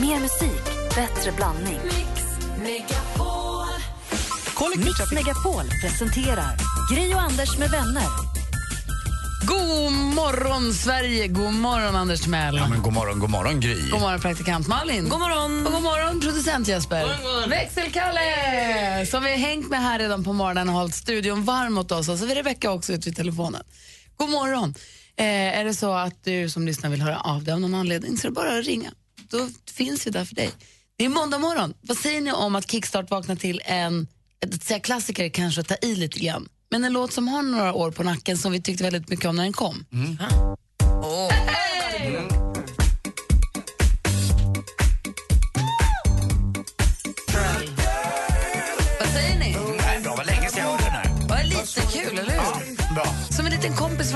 Mer musik, bättre blandning. Mix Megapol presenterar Gri och Anders med vänner. God morgon, Sverige! God morgon, Anders Timell. Ja, men god morgon, god morgon Gry. God morgon, praktikant Malin. God morgon. Och god morgon, producent Jesper. Växelkalle, som vi har hängt med här redan på morgonen och hållit studion varm åt oss. Och så är Rebecka också ute vid telefonen. God morgon. Eh, är det så att du som lyssnar vill höra av dig av någon anledning så är det bara att ringa. Då finns vi där för dig. Det är måndag morgon. Vad säger ni om att Kickstart vaknar till en, att säga klassiker kanske att ta i lite grann, men en låt som har några år på nacken som vi tyckte väldigt mycket om när den kom. Vad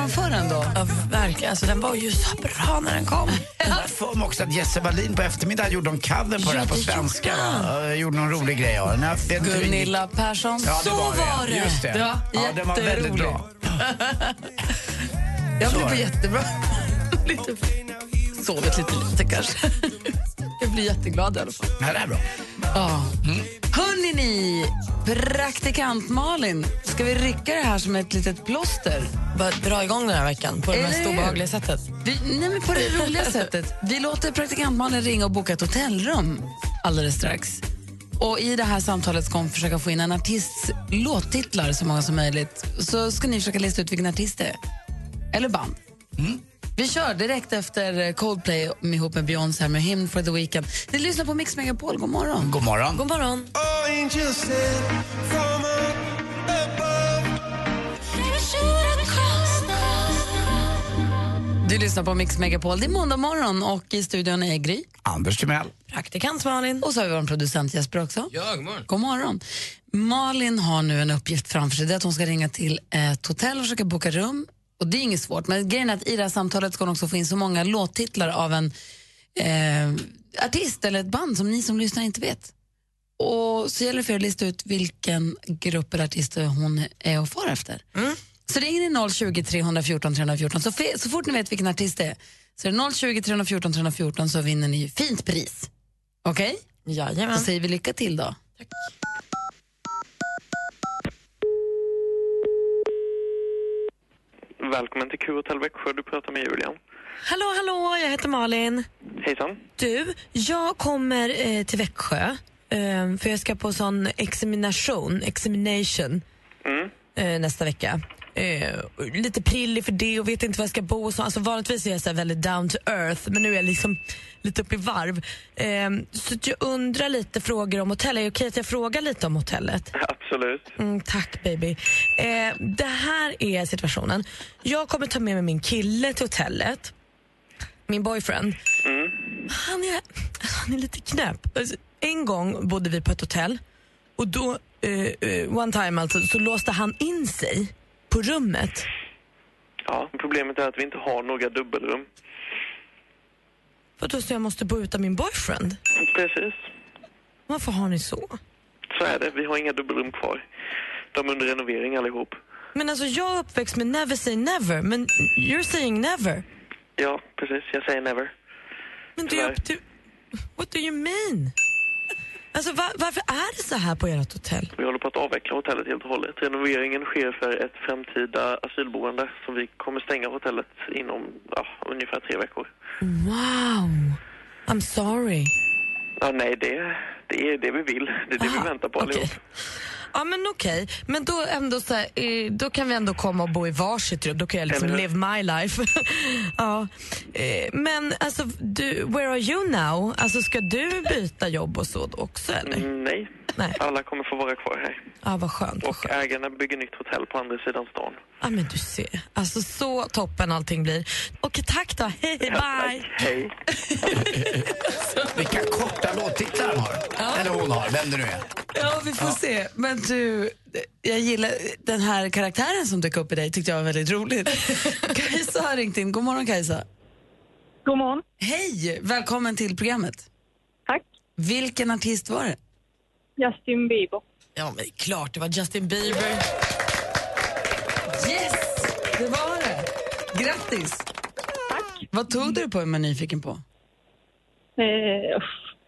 från förr ändå. Ja, verkligen. Alltså, den var ju så bra när den kom. Jag för mig också att Jesse Wallin på eftermiddagen gjorde en cover på Ja, den på svenska. gjorde gjorde någon rolig grej. Jag det gick. Gunilla Persson. Ja, Så var det. var det. Just det. Det var ja, den var väldigt bra. Jag blev det. jättebra. lite, sovit lite lite kanske. Jag blir jätteglad i alla fall. Nej, det är bra. Ja. Hörrni ni, praktikant Malin, ska vi rycka det här som ett litet plåster? Bara dra igång den här veckan på det Eller mest hur? obehagliga sättet. Vi, nej men på det roliga sättet. Vi låter praktikant Malin ringa och boka ett hotellrum alldeles strax. Och I det här samtalet ska hon försöka få in en artists låttitlar så många som möjligt. Så ska ni försöka lista ut vilken artist det är. Eller band. Vi kör direkt efter Coldplay med- ihop med Beyoncé här med Hymn for the Weekend. Ni lyssnar på Mix Megapol. God morgon. God morgon. God morgon. Du lyssnar på Mix Megapol. Det är måndag morgon och i studion är Gry. Anders Timell. Praktikant Malin. Och så har vi vår producent Jesper också. Ja, god morgon. God morgon. Malin har nu en uppgift framför sig. Det är att hon ska ringa till ett hotell och försöka boka rum. Och Det är inget svårt, men grejen är att i det här samtalet ska hon också få in så många låttitlar av en eh, artist eller ett band som ni som lyssnar inte vet. Och Så gäller det för er att lista ut vilken grupp eller artist hon är och far efter. Så ringer ni 020 314 314. Så, så fort ni vet vilken artist det är så är det 020 314 314 så vinner ni fint pris. Okej? Då Jajamän. säger vi lycka till då. Välkommen till Q-hotell Växjö. Du pratar med Julian. Hallå, hallå, jag heter Malin. Hejsan. Du, jag kommer eh, till Växjö eh, för jag ska på sån examination, examination Mm. eh, nästa vecka. Eh, lite prillig för det och vet inte var jag ska bo. Och så. Alltså, vanligtvis är jag så väldigt down to earth men nu är jag liksom lite upp i varv. Eh, så jag undrar lite frågor om hotellet. Är det okej att jag frågar lite om hotellet? Absolut. Mm, tack baby. Eh, det här är situationen. Jag kommer ta med mig min kille till hotellet. Min boyfriend. Han, är, han är lite knäpp. Alltså, en gång bodde vi på ett hotell och då, eh, eh, one time alltså, så låste han in sig på rummet. Ja, problemet är att vi inte har några dubbelrum. Vadå, så jag måste bo utan min boyfriend? Precis. Varför har ni så? Så är det. Vi har inga dubbelrum kvar. De är under renovering allihop. Men alltså jag är uppväxt med never say never, men you're saying never. Ja, precis. Jag säger never. Men upp till... What do you mean? Alltså var, varför är det så här på ert hotell? Vi håller på att avveckla hotellet helt och hållet. Renoveringen sker för ett framtida asylboende så vi kommer stänga hotellet inom ja, ungefär tre veckor. Wow. I'm sorry. Ja, nej, det, det är det vi vill. Det är det Aha, vi väntar på okej. allihop. Ja men okej, men då, ändå så här, eh, då kan vi ändå komma och bo i varsitt rum. Då kan jag liksom live my life. ja. eh, men alltså, du, where are you now? Alltså ska du byta jobb och så också eller? Mm, nej. Nej. Alla kommer få vara kvar här. Ja, vad skönt. Vad Och skönt. ägarna bygger nytt hotell på andra sidan stan. Ja men du ser, alltså så toppen allting blir. Okej tack då, hej hej bye. Hej. Vilka korta låttitlar han har. Eller hon har, vem det nu är. Ja, vi får se. Men du, jag gillar den här karaktären som dök upp i dig tyckte jag var väldigt roligt. Kajsa har ringt in. God morgon Kajsa. God morgon. Hej! Välkommen till programmet. Tack. Vilken artist var det? Justin Bieber. Ja men klart det var Justin Bieber. Yes! Det var det. Grattis! Tack. Vad tog du på, är man nyfiken på? Eh.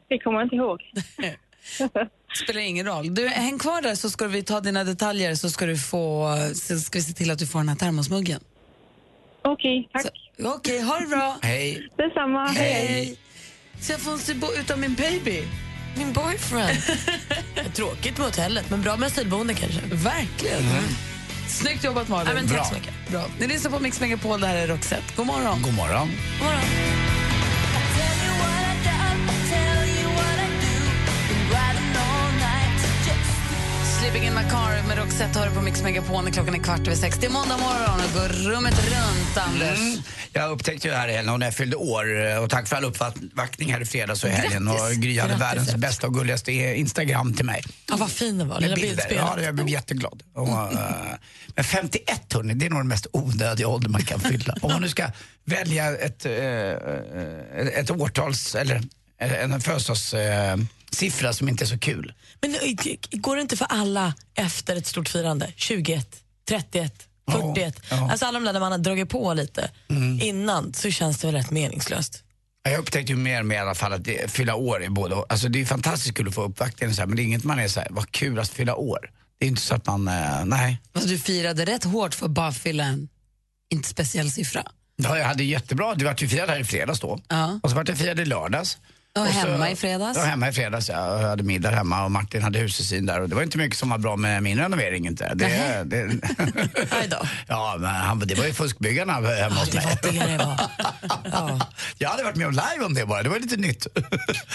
Det kommer jag inte ihåg. Spelar ingen roll. Du, häng kvar där så ska vi ta dina detaljer så ska, du få, så ska vi se till att du får den här termosmuggen. Okej, tack. Så- Okej, ha det bra. Hej. Detsamma. Hej. Så jag får se bo utan min baby. Min boyfriend. Tråkigt med hotellet, men bra med asylboende kanske. Verkligen. Snyggt jobbat Malin. Ja, men tack Bra. så mycket. Bra. Ni lyssnar på Mix Megapol, det här är Roxette. God morgon. God morgon. God morgon. Sleeping car med Roxette hör du på Mix Megapol när klockan är kvart över sex. Det är måndag morgon och går rummet runt, Anders. Mm. Jag upptäckte ju här i helgen när jag fyllde år eh, och tack för all uppvaktning här i fredags och i helgen. Grattis. Och Gry hade världens bästa och gulligaste Instagram till mig. Ja, vad fin den var, lilla bildspelet. Ja, jag blev jätteglad. Och, eh, men 51 hörni, det är nog den mest onödiga ålder man kan fylla. Om man nu ska välja ett, eh, ett årtals, eller en födelsedagssiffra som inte är så kul. Men eh, går det inte för alla efter ett stort firande? 21, 31, 41. Ja, ja. Alltså alla de där man har dragit på lite innan så känns det väl rätt meningslöst. Jag upptäckte ju mer och mer i alla fall att det, fylla år är både, alltså det är fantastiskt kul att få uppvaktning och så här, men det är inget man är så här, vad kul att fylla år. Det är inte så att man, eh, nej. Alltså, du firade rätt hårt för att bara fylla en inte speciell siffra. Ja, jag hade jättebra, det var ju firad här i fredags då. Ja. Och så var det firad i lördags. Och hemma i fredags? Ja, hemma i fredags. Ja. Jag hade middag hemma och Martin hade husesyn där. Och det var inte mycket som var bra med min renovering inte. Det, det, då. ja, men han, det var ju fuskbyggarna hemma hos mig. Det var det var. Ja. Jag hade varit med om live om det bara, det var lite nytt.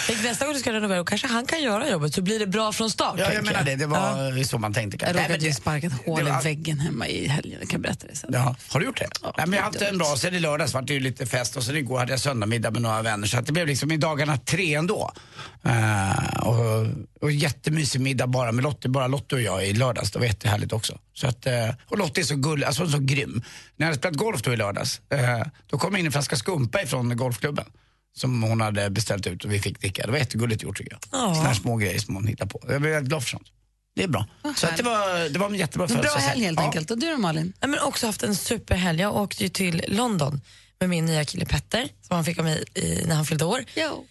Tänk nästa gång du ska renovera, och kanske han kan göra jobbet så blir det bra från start. Ja, jag menar det, det var så man tänkte. Jag kanske. Nej, råkade ju sparka ett hål var- i väggen hemma i helgen. Jag kan berätta det sen. Ja, har du gjort det? Ja, Nej, men jag har haft en bra, sen i lördags var det ju lite fest och sen igår hade jag söndagsmiddag med några vänner så att det blev liksom i dagarna tre ändå. Uh, och, och jättemysig middag bara med Lottie, bara Lottie och jag i lördags. Det var jättehärligt också. Så att, eh, och Lottie är så gullig, alltså hon är så grym. När jag hade spelat golf då i lördags, eh, då kom in en flaska skumpa ifrån golfklubben. Som hon hade beställt ut och vi fick dricka. Det var jättegulligt gjort tycker jag. Ja. Sådana här små grejer som hon hittar på. Jag blev väldigt glad för sånt. Det är bra. så att det, var, det var en jättebra En bra helg helt Ja. enkelt. Och du då Malin? Ja, men också haft en superhelg. Jag åkte ju till London med min nya kille Petter som han fick av mig i, när han fyllde år. Jo.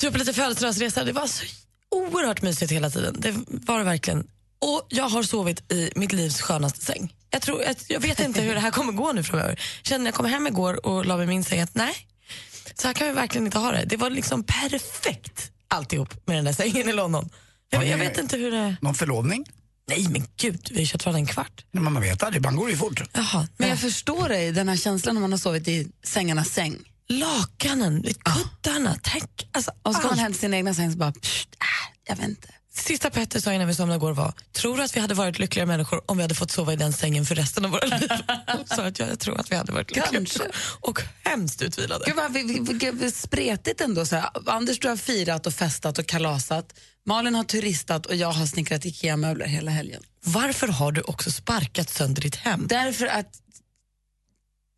På lite födelsedagsresa. Det var så oerhört mysigt hela tiden. Det var det verkligen. Och jag har sovit i mitt livs skönaste säng. Jag, tror, jag, jag vet inte hur det här kommer gå nu framöver. Kände när jag kom hem igår och la mig i min säng att nej, så här kan vi verkligen inte ha det. Det var liksom perfekt alltihop med den där sängen i London. Jag, jag vet inte hur det... Någon förlovning? Nej men gud, vi har kört fram en kvart. Nej, men man vet aldrig, ibland går det ju fort. Jaha, Men ja. jag förstår dig, den här känslan när man har sovit i sängarnas säng. Lakanen, kuddarna, täck. Alltså, Och så går man allt. hem till sin egna säng och bara, pst, äh, jag vet inte. Sista Petter sa innan vi somnade igår var, tror du att vi hade varit lyckliga människor om vi hade fått sova i den sängen för resten av våra liv? Så att jag, tror att vi hade varit lyckliga Kanske. och hemskt utvilade. Gud vad vi- vi- vi- vi- spretigt ändå. Så här. Anders, du har firat och festat och kalasat. Malin har turistat och jag har snickrat IKEA-möbler hela helgen. Varför har du också sparkat sönder ditt hem? Därför att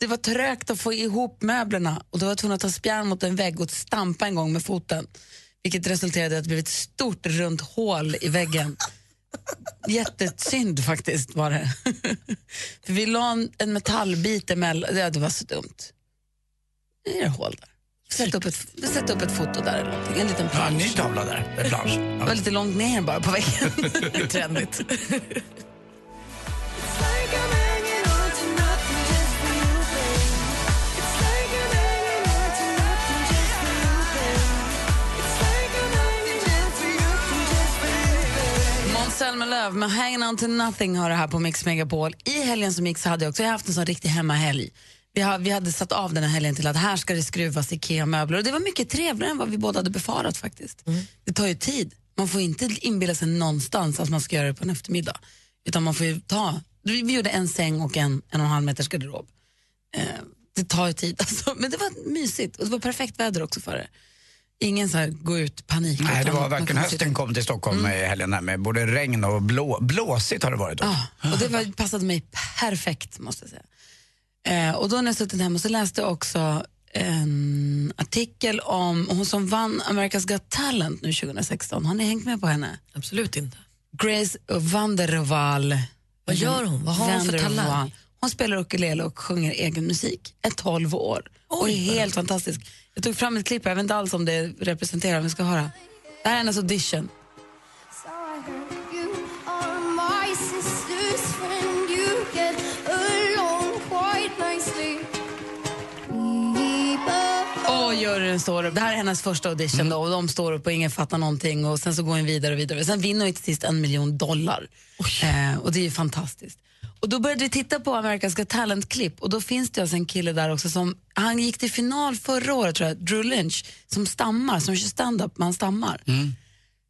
det var trögt att få ihop möblerna och då var jag tvungen att ta spjärn mot en vägg och stampa en gång med foten. Vilket resulterade i att det blev ett stort runt hål i väggen. Jättesynd faktiskt var det. För vi la en, en metallbit emellan, det, det var så dumt. Nu är det hål där. Sätt upp ett, sätt upp ett foto där eller någonting, en liten Ja, en ny plansch. tavla där, med plansch. Det Ja. var lite långt ner bara på väggen. Trendigt. Måns Zelmerlöw med Hanging on to nothing har det här på Mix Megapol. I helgen som gick så hade jag också jag haft en sån riktig hemmahelg. Vi, har, vi hade satt av den här helgen till att här ska det skruvas IKEA-möbler och det var mycket trevligare än vad vi båda hade befarat faktiskt. Det tar ju tid. Man får inte inbilla sig någonstans att man ska göra det på en eftermiddag. Utan man får ta, vi vi gjorde en säng och en en och en halv meters garderob. Eh, det tar ju tid alltså. men det var mysigt och det var perfekt väder också för det. Ingen så här gå ut panik. Nej, det var verkligen hösten kom till Stockholm i helgen här med både regn och blå, blåsigt har det varit. Ja, och det var, passade mig perfekt måste jag säga. Eh, och då när jag suttit hemma så läste jag också en artikel om hon som vann America's Got Talent nu 2016. Har ni hängt med på henne? Absolut inte. Grace van der Waal. Vad gör hon? Vad har hon för talang? Hon spelar ukulele och sjunger egen musik. Är 12 år. och är helt fantastisk. Jag tog fram ett klipp, jag vet inte alls om det representerar, vi ska höra. Det här är hennes audition. Juryn står upp. Det här är hennes första audition då, och de står upp och ingen fattar någonting och sen så går hon vidare och vidare. Sen vinner hon till sist en miljon dollar. Eh, och det är ju fantastiskt. Och då började vi titta på America's Got Talent-klipp och då finns det alltså en kille där också som, han gick till final förra året tror jag, Drew Lynch, som stammar, som kör stand-up, man stammar.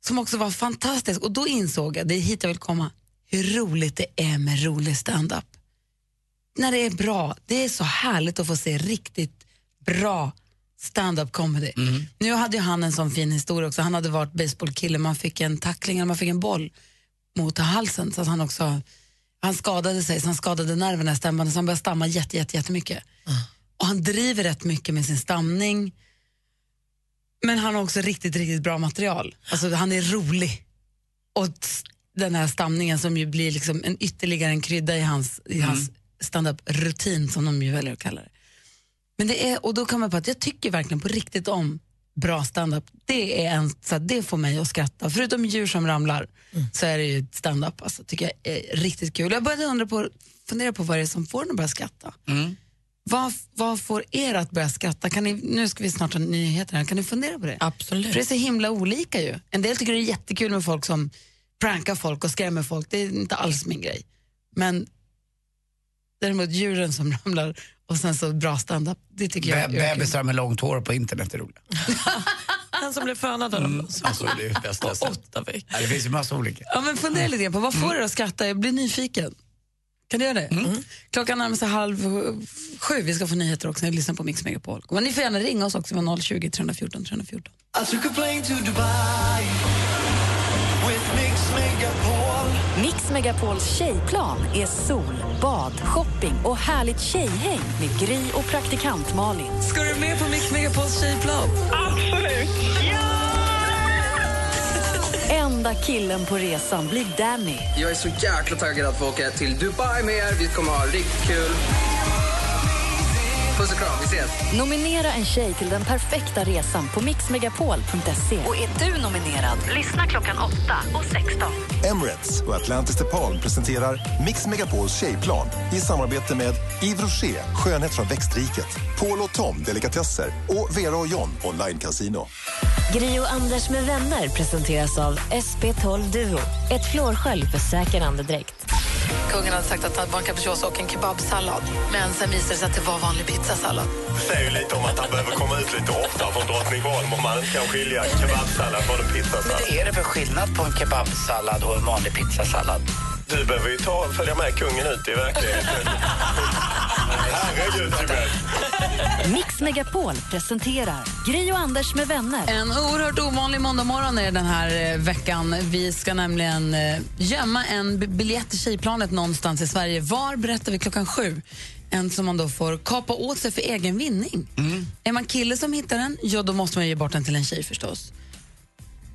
Som också var fantastisk och då insåg jag, det är hit jag vill komma, hur roligt det är med rolig stand-up när det är bra. Det är så härligt att få se riktigt bra stand-up comedy. Nu hade ju han en sån fin historia också. Han hade varit baseballkille, man fick en tackling, eller man fick en boll mot halsen så att han också han skadade sig, så han skadade nerverna i stämbanden så han började stamma jätte, jätte, jättemycket. Och han driver rätt mycket med sin stamning. Men han har också riktigt, riktigt bra material. Alltså han är rolig. Och den här stamningen som ju blir liksom en ytterligare en krydda i hans, i hans stand-up-rutin som de ju väljer att kalla det. Men det är, och då kommer jag på att jag tycker verkligen på riktigt om bra stand-up. Det, är en, så att det får mig att skratta. Förutom djur som ramlar så är det ju stand-up. Alltså, tycker jag är riktigt kul. Jag började undra på, fundera på vad det är som får en att börja skratta. Vad, vad får er att börja skratta? Kan ni, nu ska vi snart ha nyheter här. Kan ni fundera på det? Absolut. För det är så himla olika ju. En del tycker det är jättekul med folk som prankar folk och skrämmer folk. Det är inte alls min grej. Men däremot djuren som ramlar och sen så bra standup, det tycker jag Be- är kul. Bebisar med långt hår på internet är roliga. Han som blev fönad av dem. Alltså, det är bästa jag sett. Åtta veckor. Ja, Det finns ju massa olika. Ja, men fundera lite på vad får er att skratta? Jag blir nyfiken. Kan du göra det? Mm. Klockan närmar sig halv sju. Vi ska få nyheter också. Ni lyssnar på Mix Megapol. Men ni får gärna ringa oss också. Har 020 314 314. Mix Megapols tjejplan är sol, bad, shopping och härligt tjejhäng med Gry och praktikant Malin. Ska du med på Mix Megapols tjejplan? Enda killen på resan blir Danny. Jag är så jäkla taggad att få åka till Dubai med er. Vi kommer ha riktigt kul. Puss och kram, vi ses. Nominera en tjej till den perfekta resan på mixmegapol.se. Och är du nominerad, lyssna klockan 8 och 16. Emirates och Atlantis DePaul presenterar Mix Megapols tjejplan i samarbete med Yves Rocher, skönhet från växtriket, Paul och Tom, delikatesser och Vera och John, online casino. Gri och Anders med vänner presenteras av SP12 Duo. Ett flårskölj för säker andedräkt. Kungen hade sagt att han var en capricciosa och en kebabsallad. Men sen visade det sig att det var vanlig pizzasallad. Det säger ju lite om att han behöver komma ut lite oftare från Drottningholm om man inte kan skilja kebabsallad från en pizzasallad. Det är det för skillnad på en kebabsallad och en vanlig pizzasallad? Du behöver ju ta, följa med kungen ut i verkligheten. Herregud, Tibet. Mix Megapol presenterar Gri och Anders med vänner. En oerhört ovanlig måndagmorgon är den här eh, veckan. Vi ska nämligen eh, gömma en biljett till tjejplanet någonstans i Sverige. Var berättar vi klockan sju. En som man då får kapa åt sig för egen vinning. Är man kille som hittar den, ja då måste man ge bort den till en tjej förstås.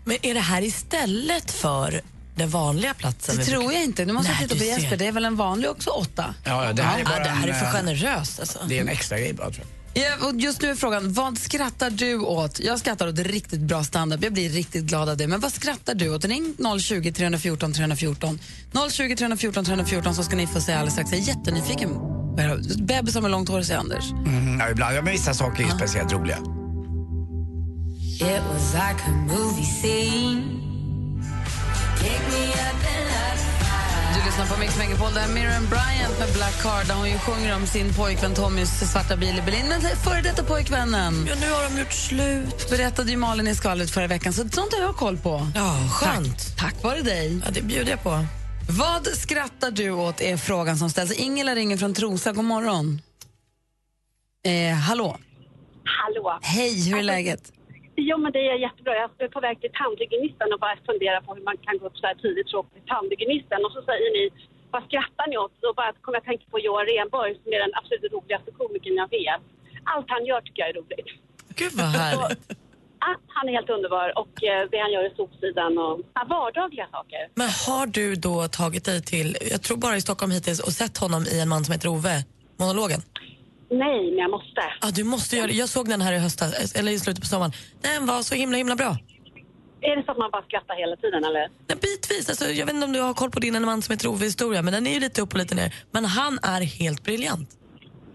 Men är det här istället för den vanliga platsen? Det tror brukar- jag inte. Nu måste jag Nej, titta på. Jesper. Det är väl en vanlig också åtta? Ja, ja, det här är bara Ja, det här är en, för eh, generöst. Alltså. Det är en extra grej bara tror jag. Ja, och just nu är frågan, vad skrattar du åt? Jag skrattar åt riktigt bra standup. Jag blir riktigt glad av det. Men vad skrattar du åt? Ring 020 314 314. 020 314 314 så ska ni få säga alldeles strax. Jag är jättenyfiken. Bebisar med långt hår, säger Anders. Mm, ja, ibland, ja, men vissa saker är ju speciellt roliga. It was like a movie scene. Du lyssnar på Mix Megapol. Där är Miriam Bryant med Black Card där hon ju sjunger om sin pojkvän Tommys svarta bil i Berlin. Men före detta pojkvännen Ja, nu har de gjort slut. berättade ju Malin i skvallret förra veckan, så sånt har jag koll på. Ja, skönt. Tack, tack vare dig. Ja, det bjuder jag på. Vad skrattar du åt är frågan som ställs. Ingela ringer från Trosa. God morgon. Eh, hallå. Hallå. Hej, hur är läget? Jo, men det är jättebra. Jag är på väg till tandhygienisten och bara funderar på hur man kan gå upp så här tidigt så till tandhygienisten. Och så säger ni, vad skrattar ni åt? Då bara kommer jag att tänka på Johan Renborg som är den absolut roligaste komikern jag vet. Allt han gör tycker jag är roligt. Gud vad härligt. Att han är helt underbar och eh, det han gör i Solsidan och vardagliga saker. Men har du då tagit dig till, jag tror bara i Stockholm hittills, och sett honom i En man som heter Ove, monologen? Nej, men jag måste. Ja, du måste göra det. Jag såg den här i höstas, eller i slutet på sommaren. Den var så himla himla bra. Är det så att man bara skrattar hela tiden eller? Nej, bitvis. Alltså, jag vet inte om du har koll på din En man som heter Ove historia, men den är ju lite upp och lite ner. Men han är helt briljant.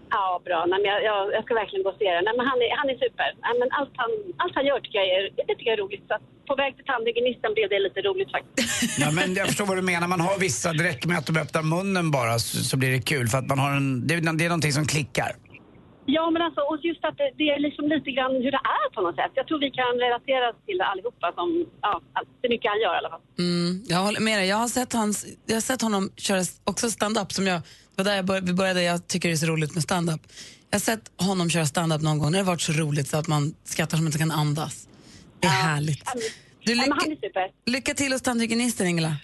Ja, bra. Nej, men jag, jag, jag ska verkligen gå och se det. Nej, men han, är, han är super. Nej, men allt, han, allt han gör tycker jag är, det tycker jag är roligt. Så på väg till tandhygienisten blev det lite roligt faktiskt. Ja, men jag förstår vad du menar. Man har vissa, det räcker med att de öppnar munnen bara så, så blir det kul. För att man har en, det, är- det är någonting som klickar. Ja, men alltså, och just att det, det är liksom lite grann hur det är på något sätt. Jag tror vi kan relatera till det allihopa som, ja, allt- det är mycket han gör i alla fall. Mm, jag håller med dig. Jag har sett, hans, jag har sett honom köra också stand-up. Som jag, det var där jag bör, vi började. Jag tycker det är så roligt med stand-up. Jag har sett honom köra stand-up någon gång. Det har varit så roligt så att man skrattar som man inte kan andas. Det är härligt. Du, Ja, men lycka, han är super. lycka till hos tandhygienisten, Ingela.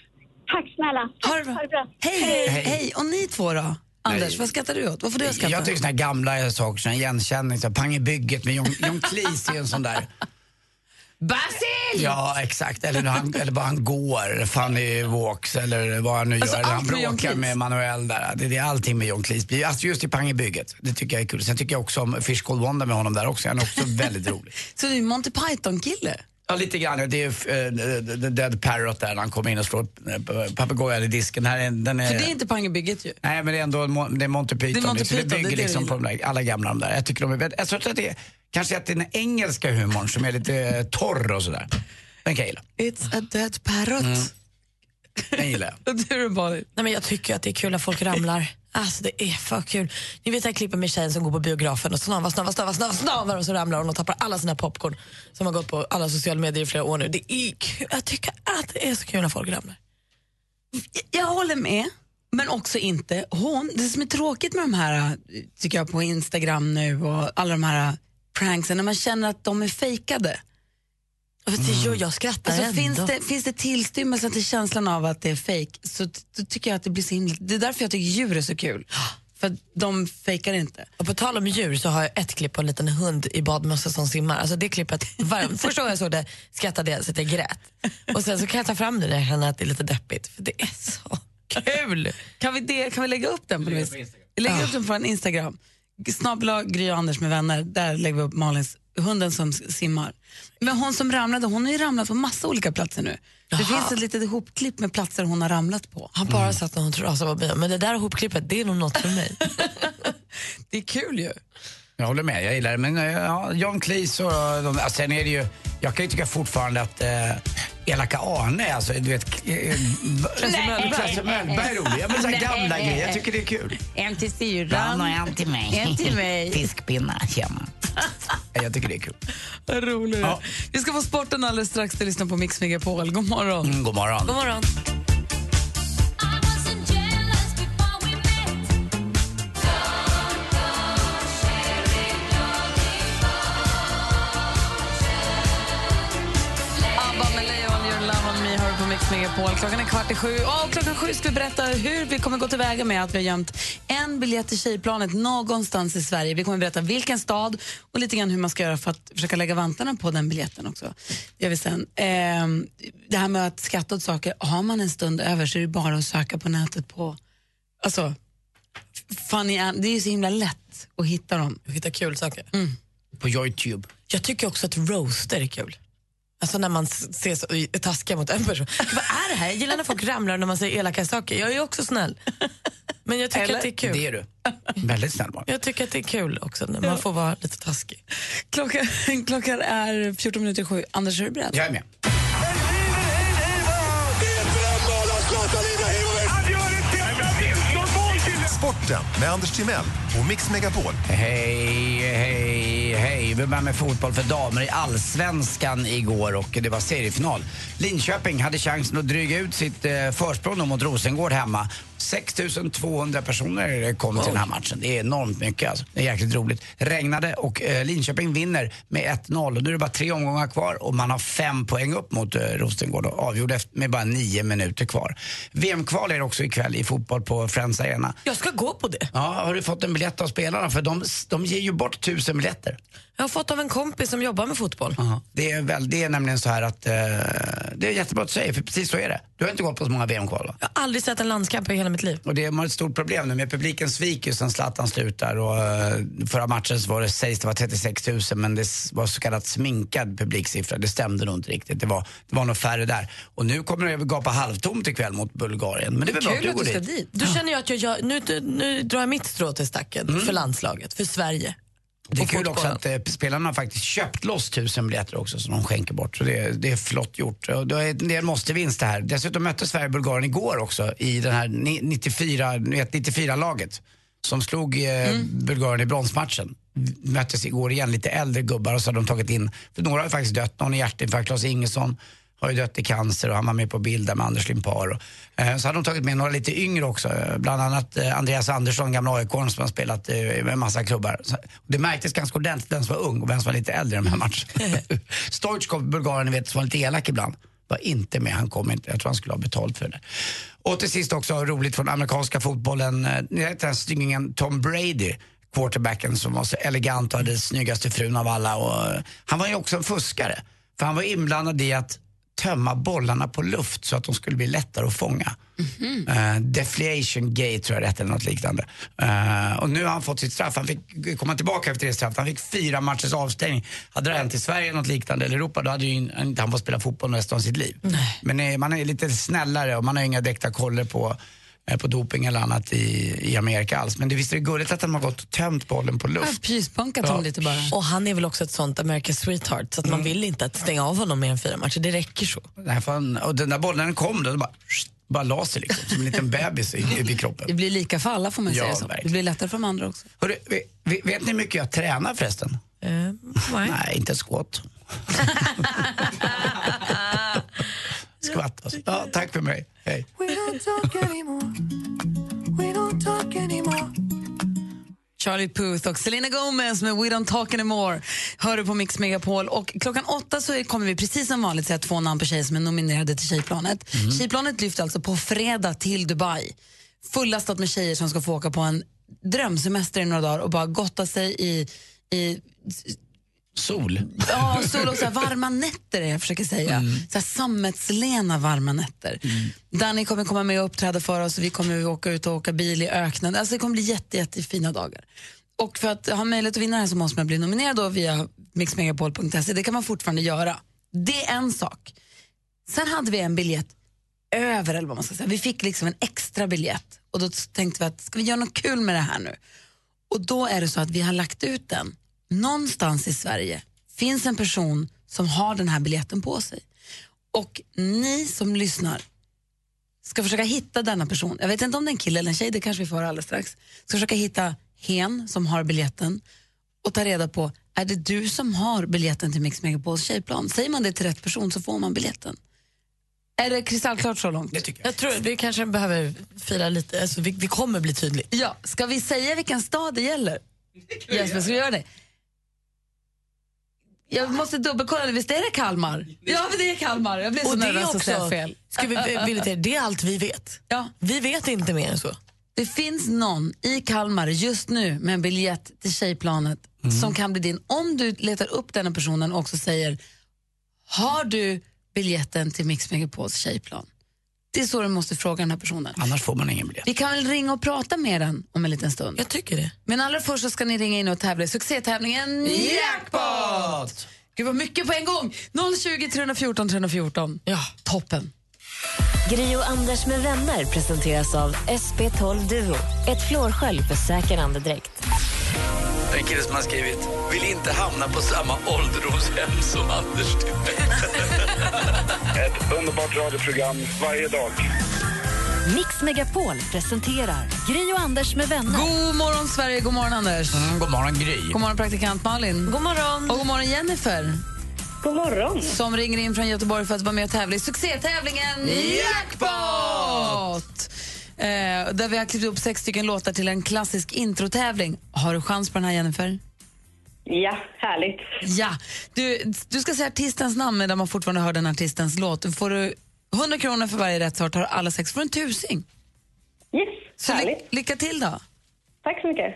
Tack snälla. Ha det bra. Ha det bra. Hej, hej, hej. Och ni två då? Anders, vad skrattar du åt? Vad får du att skratta? Jag tycker såna här gamla saker, här igenkänning, så Pang i bygget med John, John Cleese är en sån där. Basil! Ja, exakt. Eller, han, eller vad han går, Funny Walks eller vad han nu Alltså, gör. Eller han med bråkar Cleese. med Manuel där. Det, det är allting med John Cleese. Alltså just i Pang i bygget. Det tycker jag är kul. Sen tycker jag också om Fish Called Wanda med honom där också. Han är också väldigt rolig. Så du är Monty Python-kille? Ja, lite grann. Det är uh, Dead Parrot där när han kommer in och slår papegojan i disken. Här är, den är, För det är inte Pang i bygget ju. Nej, men det är ändå det är Monty Python. Det är Monty så det Python, bygger det det liksom på de där, alla gamla de där. Jag tycker de är väldigt, jag tror att det är, kanske att det är den engelska humorn som är lite torr och sådär. Den kan jag gilla. It's a dead parrot. Mm. Den gillar jag. Du? Nej, men jag tycker att det är kul när folk ramlar. Alltså det är för kul. Ni vet jag klipper klippet med tjejen som går på biografen och snavar, snavar, snavar, snavar, snavar och så ramlar hon och tappar alla sina popcorn som har gått på alla sociala medier i flera år nu. Det är kul. Jag tycker att det är så kul när folk ramlar. Jag håller med, men också inte. Hon, det som är tråkigt med de här, tycker jag, på Instagram nu och alla de här pranksen, när man känner att de är fejkade. Det gör jag skrattar Alltså, ändå. finns, det, finns det tillstymmelsen till känslan av att det är fejk så tycker jag att det blir så himla... Det är därför jag tycker djur är så kul. För de fejkar inte. Och på tal om djur så har jag ett klipp på en liten hund i badmössa som simmar. Alltså det klippet, var, första gången jag såg det skrattade jag så att jag grät. Och sen så kan jag ta fram det när jag känner att det är lite deppigt. För det är så kul! Kan vi, det, kan vi lägga upp den på något vis? Upp den på en Instagram. Snabbla Gry Anders med vänner. Där lägger vi upp Malins, hunden som simmar. Men hon som ramlade, hon har ju ramlat på massa olika platser nu. Det Jaha. finns ett litet ihopklipp med platser hon har ramlat på. Han bara satt när hon trasade på bio. Men det där hopklippet, det är nog något för mig. Det är kul ju. Jag håller med, jag gillar det. Men eh, ja, John Cleese och de, alltså, sen är det ju, jag kan ju tycka fortfarande att eh, Elaka Arne, alltså du vet... Eh, Klasse Möllberg. Klasse Möllberg är rolig. Ja, men så gamla grejer, jag tycker det är kul. En till syrran. och en till mig. En till mig. Fiskpinnar, tjena. Ja, jag tycker det är kul. Vad roligt. Ja. Vi ska få sporten alldeles strax. Du lyssnar på Mix Megapol. God morgon. Mm, god morgon. God morgon. Mix Megapol. Klockan är kvart i sju. Och klockan sju ska vi berätta hur vi kommer gå tillväga med att vi har gömt en biljett till Tjejplanet någonstans i Sverige. Vi kommer berätta vilken stad och lite grann hur man ska göra för att försöka lägga vantarna på den biljetten också. Det gör vi sen. Ehm, det här med att skratta åt saker, har man en stund över så är det bara att söka på nätet på Alltså, funny, det är ju så himla lätt att hitta dem. Du hittar kul saker. På Youtube. Jag tycker också att roaster är kul. Alltså när man ser så, taskiga mot en person. Vad är det här? Jag gillar när folk ramlar när man säger elaka saker. Jag är också snäll. Men jag tycker Eller? att det är kul. Det är du. Väldigt snäll bara. Jag tycker att det är kul också när man får vara lite taskig. Klockan, klockan är 14 minuter i sju. Anders, är du beredd? Jag är med. Sporten med Anders Timell och Mix Megapol. Hej, hej, hej. Vi börjar med fotboll för damer i Allsvenskan igår och det var seriefinal. Linköping hade chansen att dryga ut sitt eh, försprång mot Rosengård hemma. 6 200 personer kom till den här matchen. Det är enormt mycket alltså. Det är jäkligt roligt. Regnade och eh, Linköping vinner med 1-0 och nu är det bara tre omgångar kvar och man har fem poäng upp mot eh, Rosengård och avgjorde med bara nio minuter kvar. VM-kval är också ikväll i fotboll på Friends Arena. Jag ska gå på det. Ja, har du fått en biljett av spelarna? För de, de ger ju bort tusen biljetter. Jag har fått av en kompis som jobbar med fotboll. Det är, väl, det är nämligen så här att, eh, det är jättebra att säga för precis så är det. Du har inte gått på så många VM-kval va? Jag har aldrig sett en landskamp i hela mitt liv. Och det har ett stort problem nu med publiken sviker ju sen Zlatan slutar och eh, förra matchen så var det, sägs det var 36 000 men det var så kallat sminkad publiksiffra. Det stämde nog inte riktigt. Det var, det var nog färre där. Och nu kommer det att gapa halvtomt ikväll mot Bulgarien. Men det är väl bra att du går dit. Då känner jag att jag, jag nu, nu drar jag mitt strå till stacken för landslaget, för Sverige. Det är kul också att eh, spelarna har faktiskt köpt loss tusen biljetter också som de skänker bort. Så det, det är flott gjort. Och det är en del måste-vinst det här. Dessutom mötte Sverige Bulgarien igår också i den här ni- 94, ni vet, 94-laget som slog eh, Bulgarien i bronsmatchen. Möttes igår igen, lite äldre gubbar och så har de tagit in, för några har faktiskt dött, någon i hjärtinfarkt, Claes Ingesson har ju dött i cancer och han var med på bild där med Anders Limpar. Eh, så hade de tagit med några lite yngre också, eh, bland annat eh, Andreas Andersson, gamla aik som har spelat eh, med en massa klubbar. Så, det märktes ganska ordentligt vem som var ung och vem som var lite äldre i de här matcherna. Stoichkov, Bulgarien, ni vet, som var lite elak ibland, var inte med. Han kom inte. Jag tror han skulle ha betalt för det. Och till sist också roligt från amerikanska fotbollen, ni vet den här styngingen Tom Brady quarterbacken som var så elegant och hade snyggaste frun av alla. Och, han var ju också en fuskare. För han var inblandad i att tömma bollarna på luft så att de skulle bli lättare att fånga. Eh, deflation gate tror jag det hette eller något liknande. Eh, och nu har han fått sitt straff. Han fick komma tillbaka efter det straffet. Han fick fyra matchers avstängning. Hade det hänt i Sverige något liknande eller Europa då hade ju inte han fått spela fotboll resten av sitt liv. Men eh, man är lite snällare och man har inga direkta koller på på doping eller annat i, i Amerika alls. Men det visst är det gulligt att de har gått och tömt bollen på luft. Pyspunkat Ja. honom lite bara. Och han är väl också ett sånt America's sweetheart så att man vill inte att stänga av honom mer än fyra matcher. Det räcker så. Nej, fan, och den där bollen den kom då, det bara, bara la sig liksom, som en liten bebis i, i, kroppen. Det blir lika för alla får man Ja, säga så. verkligen. Det blir lättare för de andra också. Hörru, vet, vet ni hur mycket jag tränar förresten? nej. Nej, inte skott. Skvatt alltså. Ja, tack för mig. Hej. We don't talk anymore. We don't talk anymore. Charlie Puth och Selena Gomez med We Don't Talk Anymore hör du på Mix Megapol. Och klockan åtta så kommer vi precis som vanligt säga två namn på tjejer som är nominerade till Tjejplanet. Tjejplanet lyfter alltså på fredag till Dubai. Fullastat med tjejer som ska få åka på en drömsemester i några dagar och bara gotta sig i, i Sol. Ja, sol och så varma nätter är jag försöker säga. Så här sammetslena varma nätter. Danny kommer komma med och uppträda för oss och vi kommer åka ut och åka bil i öknen. Alltså det kommer bli jätte, jättefina dagar. Och för att ha möjlighet att vinna det här så måste man bli nominerad då via mixmegapol.se. Det kan man fortfarande göra. Det är en sak. Sen hade vi en biljett över, eller vad man ska säga. Vi fick liksom en extra biljett och då tänkte vi att ska vi göra något kul med det här nu? Och då är det så att vi har lagt ut den. Någonstans i Sverige finns en person som har den här biljetten på sig. Och ni som lyssnar ska försöka hitta denna person. Jag vet inte om det är en kille eller en tjej, det kanske vi får höra alldeles strax. Ska försöka hitta hen som har biljetten och ta reda på, är det du som har biljetten till Mix Megapols tjejplan? Säger man det till rätt person så får man biljetten. Är det kristallklart så långt? Det tycker Jag tror vi kanske behöver fira lite, alltså, vi, vi kommer bli tydliga. Ja, ska vi säga vilken stad det gäller? Jesper, ska vi göra det? Jag måste dubbelkolla, visst är det Kalmar? Ja, det är Kalmar. Jag blir så Och nervös att säga fel. Ska vi, vill det, det är allt vi vet. Ja. Vi vet inte mer än så. Det finns någon i Kalmar just nu med en biljett till Tjejplanet som kan bli din. Om du letar upp den personen och också säger har du biljetten till Mix Megapols tjejplan? Det är så du måste fråga den här personen. Annars får man ingen biljett. Vi kan väl ringa och prata med den om en liten stund. Jag tycker det. Men allra först så ska ni ringa in och tävla i succétävlingen Jackpot! Gud vad mycket på en gång! 020 314 314. Ja. Toppen. Gri och Anders med vänner presenteras av SP12 Duo. Ett flårskölj för säker andedräkt. En kille som har skrivit, vill inte hamna på samma ålderdomshem som Anders Ett underbart radioprogram varje dag. Mix Megapol presenterar Gri och Anders med vänner. God morgon Sverige, god morgon Anders. Mm, god morgon Gry. God morgon praktikant Malin. God morgon. Och god morgon Jennifer. God morgon. Som ringer in från Göteborg för att vara med och tävla i succétävlingen Jackpot! Eh, där vi har klippt upp sex stycken låtar till en klassisk introtävling. Har du chans på den här Jennifer? Ja, härligt. Ja. Du, du ska säga artistens namn medan man fortfarande hör den artistens låt. Du får du 100 kronor för varje rätt svar. Tar alla sex får du en tusing. Yes, Så ly- härligt. lycka till då. Tack så mycket.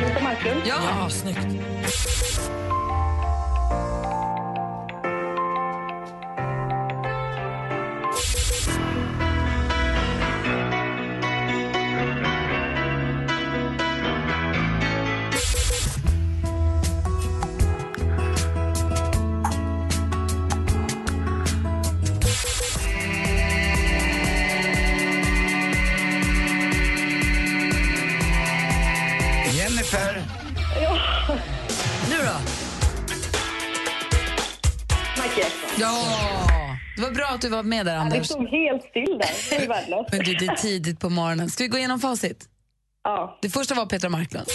Lisa Marklund. Ja, snyggt. Ja! Det var bra att du var med där, Ja, det Anders. stod helt still där. Det värdelöst. Men du, det är tidigt på morgonen. Ska vi gå igenom facit? Ja. Det första var Petra Marklund.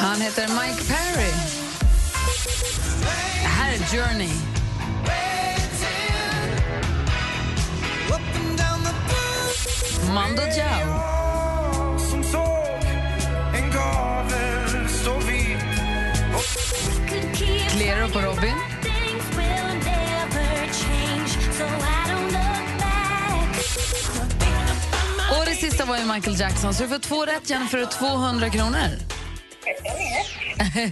Han heter Mike Perry. Det här är Journey. Mando Diao. Clearo på Robin. Och det sista var ju Michael Jackson. Så du får två rätt, Jennifer, och 200 kronor.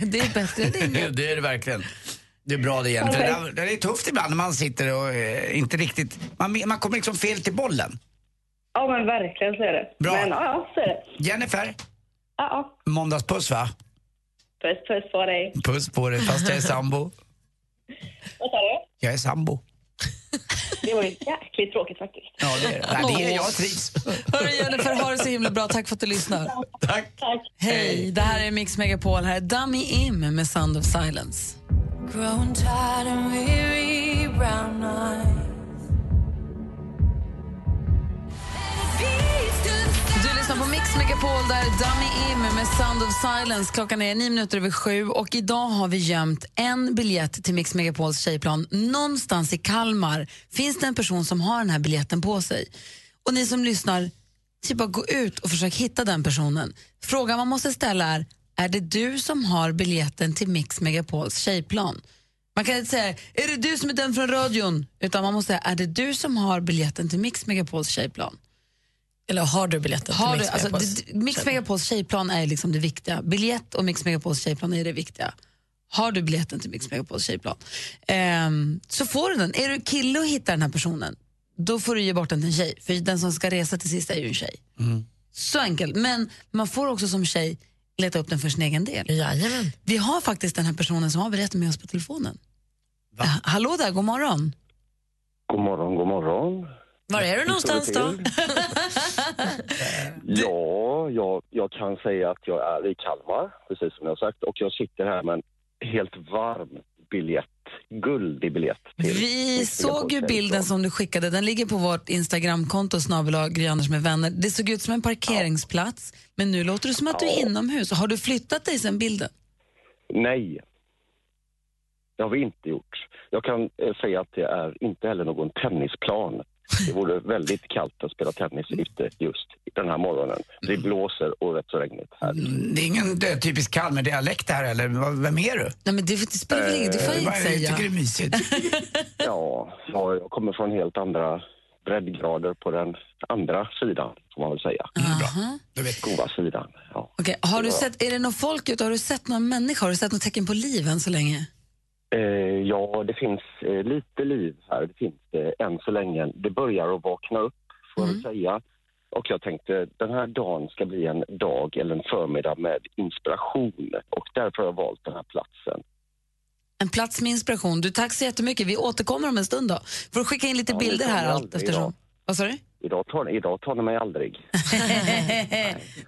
det är bättre än inget. det är det verkligen. Det är bra det igen. För det, där- det är tufft ibland när man sitter och eh, inte riktigt... Man, man kommer liksom fel till bollen. Ja, men verkligen så är det. Bra. Men ja, så är det. Jennifer, Ja, ja. måndagspuss va? Puss, puss på dig. Puss på dig fast jag är sambo. Vad sa du? Jag är sambo. Det var ju jäkligt tråkigt faktiskt. Ja, det är det. Nej, det är det. Jag trivs. Hörru Jennifer, ha det så himla bra. Tack för att du lyssnar. Tack. Hej, det här är Mix Megapol. Här är Dummy Im med Sound of Silence. Grown tired and weary brown eyes lyssnar på Mix Megapol där Dummy Im med Sound of Silence. Klockan är nio minuter över sju och idag har vi gömt en biljett till Mix Megapols tjejplan. Någonstans i Kalmar finns det en person som har den här biljetten på sig. Och ni som lyssnar, typ bara gå ut och försök hitta den personen. Frågan man måste ställa är, är det du som har biljetten till Mix Megapols tjejplan? Man kan inte säga, är det du som är den från radion? Utan man måste säga, är det du som har biljetten till Mix Megapols tjejplan? Eller har du biljetten Har till Mix alltså, Megapols det- Mix Megapols tjejplan är liksom det viktiga. Biljett och Mix Megapols tjejplan är det viktiga. Har du biljetten till Mix Megapols tjejplan ehm, så får du den. Är du kille och hittar den här personen, då får du ge bort den till en tjej. För den som ska resa till sist är ju en tjej. Så enkelt. Men man får också som tjej leta upp den för sin egen del. Jajamän. Vi har faktiskt den här personen som har biljetten med oss på telefonen. Eh, Hallå där, god morgon. God morgon, god morgon. Var är du någonstans då? Ja, jag, jag kan säga att jag är i Kalmar, precis som jag har sagt. Och jag sitter här med en helt varm biljett, guldig biljett. Till Vi såg ju bilden som du skickade. Den ligger på vårt Instagramkonto, Anders med vänner. Det såg ut som en parkeringsplats, men nu låter det som att du är inomhus. Har du flyttat dig sen bilden? Nej, det har vi inte gjort. Jag kan eh, säga att det är inte heller någon tennisplan. Det vore väldigt kallt att spela tennis ute just den här morgonen. Det blåser och rätt så regnigt här. Det är ingen det är typisk Kalmar-dialekt det här eller? Vad- Vem är du? Nej, men det, det spelar väl inget, det får jag inte jag säga. tycker det är mysigt. Ja, ja, jag kommer från helt andra breddgrader på den andra sidan, får man väl säga. Aha. Goda sidan. Ja. Okej, Har du sett, är det någon folk ute? Har du sett någon människa? Har du sett något tecken på liv än så länge? Eh, ja, det finns eh, lite liv här. Det finns det än så länge. Det börjar att vakna upp, får jag väl säga. Och jag tänkte den här dagen ska bli en dag eller en förmiddag med inspiration. Och därför har jag valt den här platsen. En plats med inspiration. Du, tack så jättemycket. Vi återkommer om en stund då. Får skicka in lite Ja, bilder här jag allt eftersom. idag. Vad sa du? Idag tar, idag tar ni mig aldrig.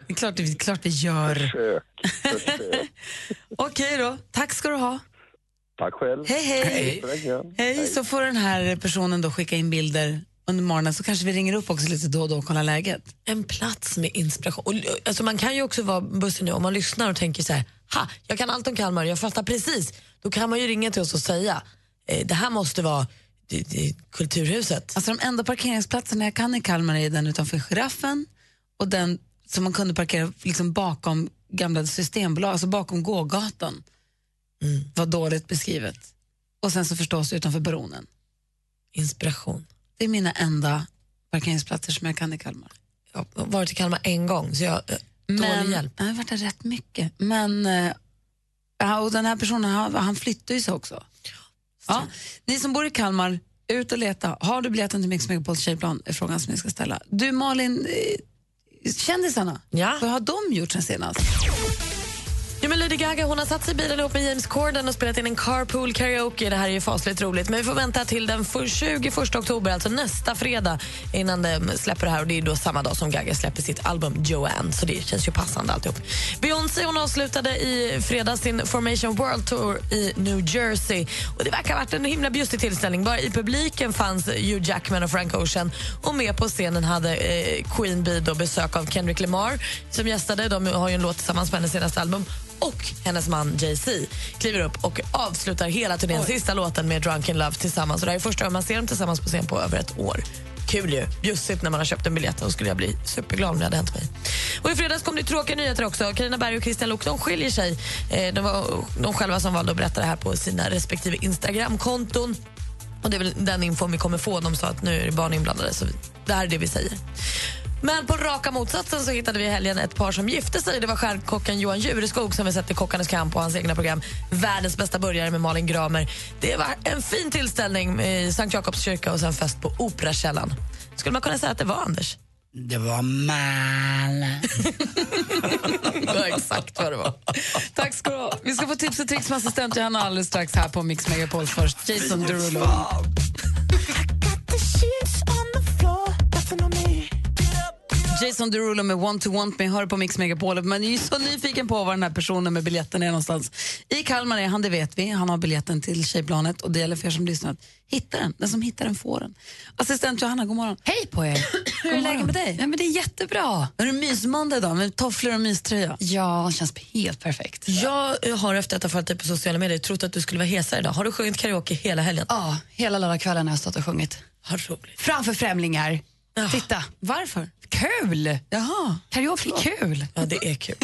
det är klart, det är klart vi gör. Försök, försök. Okej då, tack ska du ha. Tack själv. Hej, hej. Hej. Hej, så får den här personen då skicka in bilder under morgonen så kanske vi ringer upp också lite då och då och kollar läget. En plats med inspiration. Och, alltså, man kan ju också vara bussen nu om man lyssnar och tänker så här, ha, jag kan allt om Kalmar, jag fattar precis. Då kan man ju ringa till oss och säga, eh, det här måste vara det, det, Kulturhuset. Alltså de enda parkeringsplatserna jag kan i Kalmar är den utanför Giraffen och den som man kunde parkera liksom bakom gamla systembolag, alltså bakom gågatan. Var dåligt beskrivet. Och sen så förstås utanför Baronen. Inspiration. Det är mina enda parkeringsplatser som jag kan i Kalmar. Jag har varit i Kalmar en gång, så jag eh, dålig Men, hjälp. Jag har varit där rätt mycket. Men, eh, och den här personen, han, flyttar ju sig också. Ja, ni som bor i Kalmar, ut och leta. Har du biljetten till Mix Megapols tjejplan? är frågan som ni ska ställa. Du Malin, eh, kändisarna, ja. vad har de gjort sen senast? Ja, men Lady Gaga hon har satt sig i bilen ihop med James Corden och spelat in en carpool karaoke. Det här är ju fasligt roligt. Men vi får vänta till den 21 oktober, alltså nästa fredag innan de släpper det här. Och Det är då samma dag som Gaga släpper sitt album Joanne, så det känns ju passande alltihop. Beyoncé hon avslutade i fredags sin Formation World Tour i New Jersey. Och Det verkar ha varit en himla bjussig tillställning. Bara i publiken fanns Hugh Jackman och Frank Ocean och med på scenen hade eh, Queen Bee då besök av Kendrick Lamar som gästade. De har ju en låt tillsammans med hennes senaste album och hennes man Jay-Z kliver upp och avslutar hela turnén, sista låten med Drunken Love tillsammans. Och det här är första gången man ser dem tillsammans på scen på över ett år. Kul ju. Bjussigt när man har köpt en biljett. Då skulle jag bli superglad om det hade hänt mig. Och I fredags kom det tråkiga nyheter också. Carina Berg och Christian Luuk de skiljer sig. Eh, Det var de själva som valde att berätta det här på sina respektive Instagramkonton. Och Det är väl den info vi kommer få. De sa att nu är det barn inblandade, så det här är det vi säger. Men på raka motsatsen så hittade vi i helgen ett par som gifte sig. Det var stjärnkocken Johan Jureskog som vi sett i Kockarnas kamp och hans egna program Världens bästa burgare med Malin Gramer. Det var en fin tillställning i Sankt Jakobs kyrka och sen fest på Operakällaren. Skulle man kunna säga att det var Anders? Det var mal. Det var exakt vad det var. Tack ska du ha. Vi ska få tips och tricks med assistent Johanna alldeles strax här på Mix Megapol. Först Jason Derulo. Jason Derulo med Want to Want Me hör på Mix Megapol. Man är ju så nyfiken på var den här personen med biljetten är någonstans. I Kalmar är han, det vet vi. Han har biljetten till tjejplanet och det gäller för er som lyssnar att hitta den. Den som hittar den får den. Assistent Johanna, god morgon. Hej på er! Hur är läget med dig? Ja, men det är jättebra. Är du mysmåndag idag med tofflor och myströja? Ja, det känns helt perfekt. Jag har efter att ha följt dig på sociala medier trott att du skulle vara hesare idag. Har du sjungit karaoke hela helgen? Ja, hela lördagskvällen har jag stått och sjungit. Vad roligt. Framför främlingar. Titta. Varför? Kul! Jaha. Karaoke är kul. Ja, det är kul.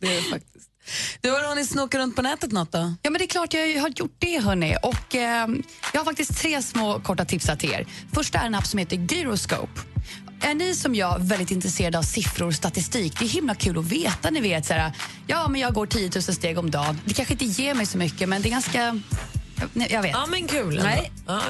Det är faktiskt. Du har hunnit snoka runt på nätet något då? Ja, men det är klart jag har gjort det, hörni. Och, eh, jag har faktiskt tre små korta tips till er. Första är en app som heter Gyroscope. Är ni som jag väldigt intresserade av siffror och statistik? Det är himla kul att veta. Ni vet, så här, ja, men jag går 10 000 steg om dagen. Det kanske inte ger mig så mycket, men det är ganska... Jag, jag vet. Ja, men kul. ändå. Nej. Ja.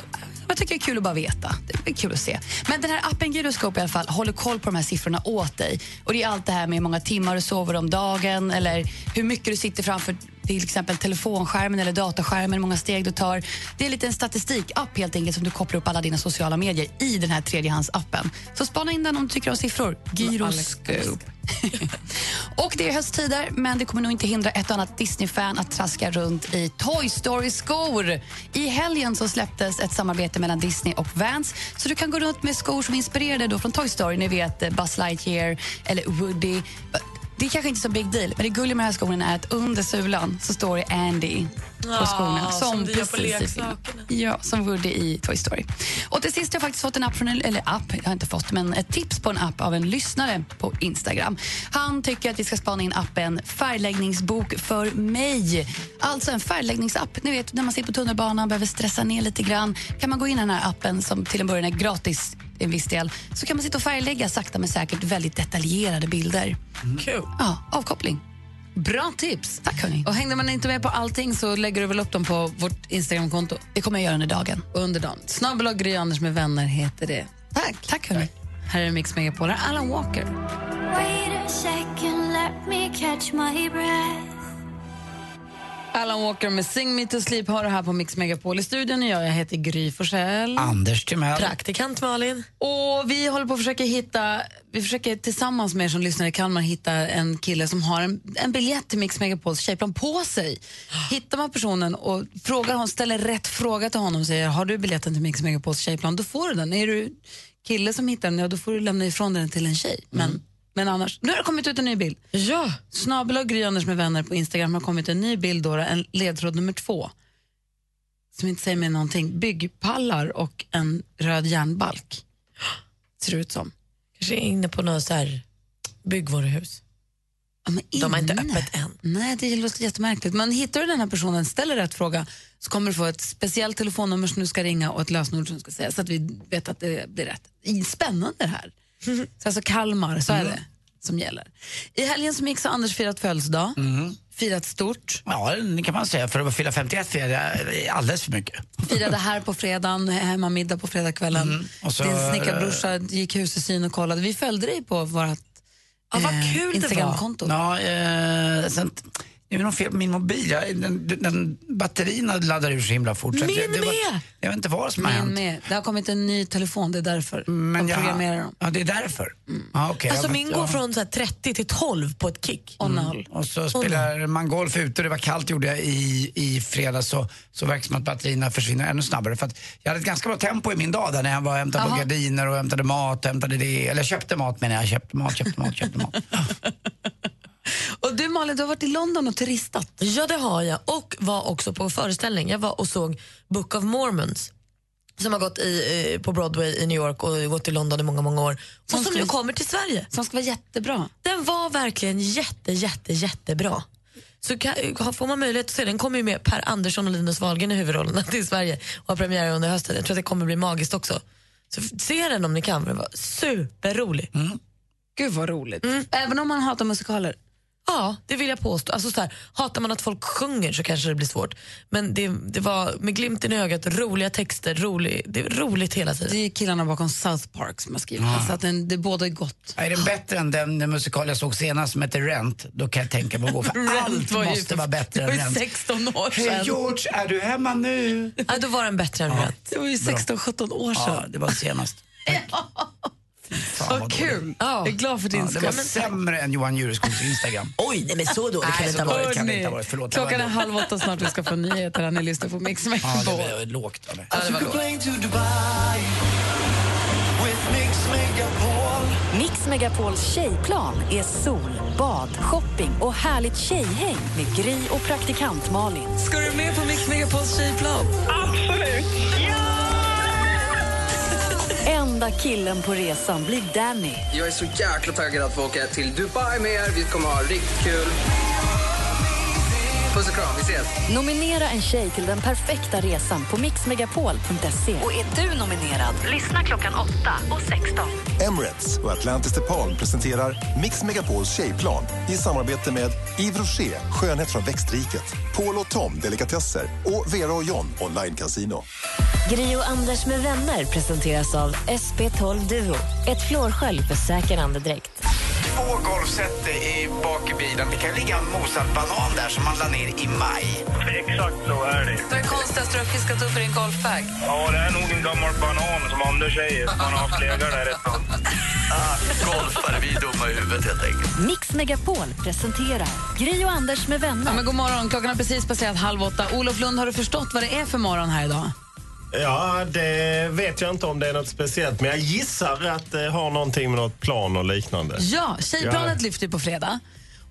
Jag tycker det är kul att bara veta. Det är kul att se. Men den här appen Gyroscope i alla fall håller koll på de här siffrorna åt dig. Och Det är allt det här med hur många timmar du sover om dagen eller hur mycket du sitter framför till exempel telefonskärmen eller dataskärmen, hur många steg du tar. Det är en liten statistikapp helt enkelt som du kopplar upp alla dina sociala medier i den här tredjehandsappen. Så spana in den om du tycker om siffror. Gyroscope. och det är hösttider, men det kommer nog inte hindra ett och annat Disney-fan att traska runt i Toy Story-skor. I helgen så släpptes ett samarbete mellan Disney och Vans så du kan gå runt med skor som är inspirerade då från Toy Story. Ni vet eh, Buzz Lightyear eller Woody. Det är kanske inte så big deal, men det gulliga med den här skolan är att under sulan så står det Andy på Ja, skorna. som det gör på leksakerna. Ja, som Woody i Toy Story. Och till sist har jag faktiskt fått en app, från en, eller app, jag har inte fått, men ett tips på en app av en lyssnare på Instagram. Han tycker att vi ska spana in appen Färgläggningsbok för mig. Alltså en färgläggningsapp. Ni vet, när man sitter på tunnelbanan behöver stressa ner lite grann. Kan man gå in i den här appen som till en början är gratis en viss del, så kan man sitta och färglägga sakta men säkert väldigt detaljerade bilder. Kul. Ja, avkoppling. Bra tips. Tack hörni. Och hängde man inte med på allting så lägger du väl upp dem på vårt Instagramkonto? Det kommer jag göra under dagen. Under dagen. Snabbel och Gry Anders med vänner heter det. Tack. Tack hörni. Här är Mix Megapol. Här är Alan Walker. Wait a second, let me catch my breath. Alan Walker med Sing Me To Sleep har det här på Mix Megapol. I studion är jag, jag heter Gry Forssell. Anders Timell. Praktikant Malin. Och vi håller på att försöka hitta, vi försöker tillsammans med er som lyssnar i Kalmar hitta en kille som har en, en biljett till Mix Megapols tjejplan på sig. Hittar man personen och frågar honom, ställer rätt fråga till honom och säger har du biljetten till Mix Megapols tjejplan, då får du den. Är du kille som hittar den, ja, då får du lämna ifrån den till en tjej. Men, men annars, nu har det kommit ut en ny bild. Ja. Snabel och Gry Anders med vänner på Instagram har kommit en ny bild, då, en ledtråd nummer två. Som inte säger mig någonting. Byggpallar och en röd järnbalk. Ser det ut som. Kanske är inne på något så här byggvaruhus. Ja, De har inte öppet än. Nej, det låter jättemärkligt. Men hittar du den här personen, ställer rätt fråga så kommer du få ett speciellt telefonnummer som du ska ringa och ett lösenord som du ska säga så att vi vet att det blir rätt. Spännande det här. Så alltså Kalmar, så är det som gäller. I helgen som gick så har Anders firat födelsedag. Firat stort. Ja, det kan man säga. För att fylla 51 firade jag alldeles för mycket. Firade här på fredagen, hemmamiddag på fredagskvällen. Mm. Och så- Din snickarbrorsa gick hus i syn och kollade. Vi följde dig på vårt Ja, eh, det. Instagramkonto. Ja, eh, sen, Det är något fel på min mobil. Jag, den, den, batterierna laddar ur så himla fort. Min det, det var, med! Jag vet inte vad som har hänt. med. Det har kommit en ny telefon, det är därför. Men de jag- programmerar dem. Ja, det är därför. Ja, okej, Alltså ja, min går ja. från så här 30 till 12 på ett kick. Och noll. Och så spelar man golf ute det var kallt gjorde jag i, i fredags så, så verkar det som att batterierna försvinner ännu snabbare. För jag hade ett ganska bra tempo i min dag där när jag var och hämtade på Jaha. gardiner och hämtade mat, hämtade det, eller köpte mat menar jag, köpte mat, köpte mat, köpte mat. Och du Malin, du har varit i London och turistat. Ja, det har jag. Och var också på föreställning. Jag var och såg Book of Mormons som har gått i, eh, på Broadway i New York och gått i London i många, många år. Och som, ska- nu kommer till Sverige. Som ska vara jättebra. Den var verkligen jätte, jätte, jättebra. Så kan, får man möjlighet att se den kommer ju med Per Andersson och Linus Wahlgren i huvudrollerna till Sverige och har premiär under hösten. Jag tror att det kommer bli magiskt också. Så se den om ni kan, för den var superrolig. Gud vad roligt. Även om man hatar musikaler. Ja, det vill jag påstå. Alltså så här, hatar man att folk sjunger så kanske det blir svårt. Men det, det var med glimten i ögat, roliga texter, rolig, det är roligt hela tiden. Det är killarna bakom South Park som har skrivit den, så att den, det båda är gott. Är den bättre än den, den musikal jag såg senast som heter Rent, då kan jag tänka mig att gå för Rent allt var ju måste för- vara bättre det var än ju Rent. 16 år Hej sedan. George, är du hemma nu? Ja, då var den bättre än Ja. Rent. Det var ju 16-17 år sedan. Ja, det var senast. Fan, Vad kul. Jag är glad för din Ja, det skull. var sämre än Johan Jureskogs Instagram. Oj, nej men så dåligt kan det Nej, inte ha varit. kan det inte ha varit. Förlåt. Klockan är det halv åtta snart, vi ska få nyheter. Han är lyssnar på Mix Ja, Megapol. det var lågt. Eller? Ja, det var lågt. Mix Megapols tjejplan är sol, bad, shopping och härligt tjejhäng med Gry och praktikant Malin. Ska du med på Mix Megapols tjejplan? Absolut! Enda killen på resan blir Danny. Jag är så jäkla taggad att få åka till Dubai med er. Vi kommer ha riktigt kul. Puss och kram, vi ses. Nominera en tjej till den perfekta resan på mixmegapol.se. Och är du nominerad, lyssna klockan 8 och 16. Emirates och Atlantis DePaul presenterar Mix Megapols tjejplan i samarbete med Yves Rocher, skönhet från växtriket, Paul och Tom, delikatesser och Vera och John, online casino. Gri och Anders med vänner presenteras av SP12 Duo. Ett flårskölj för säker andedräkt. Två golfset i bak i bilen. Det kan ligga en mosad banan där som man la ner i maj. Exakt så är det. Vad är det konstigaste du har fiskat upp i din golfbag? Ja, det är nog en gammal banan som Anders säger. Man har haft legat där ett tag. Golfare, vi är dumma i huvudet helt enkelt. Mix Megapol presenterar Gry och Anders med vänner. Ja, men god morgon, klockan har precis passerat halv åtta. Olof Lund, har du förstått vad det är för morgon här idag? Ja, det vet jag inte om det är något speciellt, men jag gissar att det har någonting med något plan och liknande. Ja, Tjejplanet Ja. lyfter på fredag.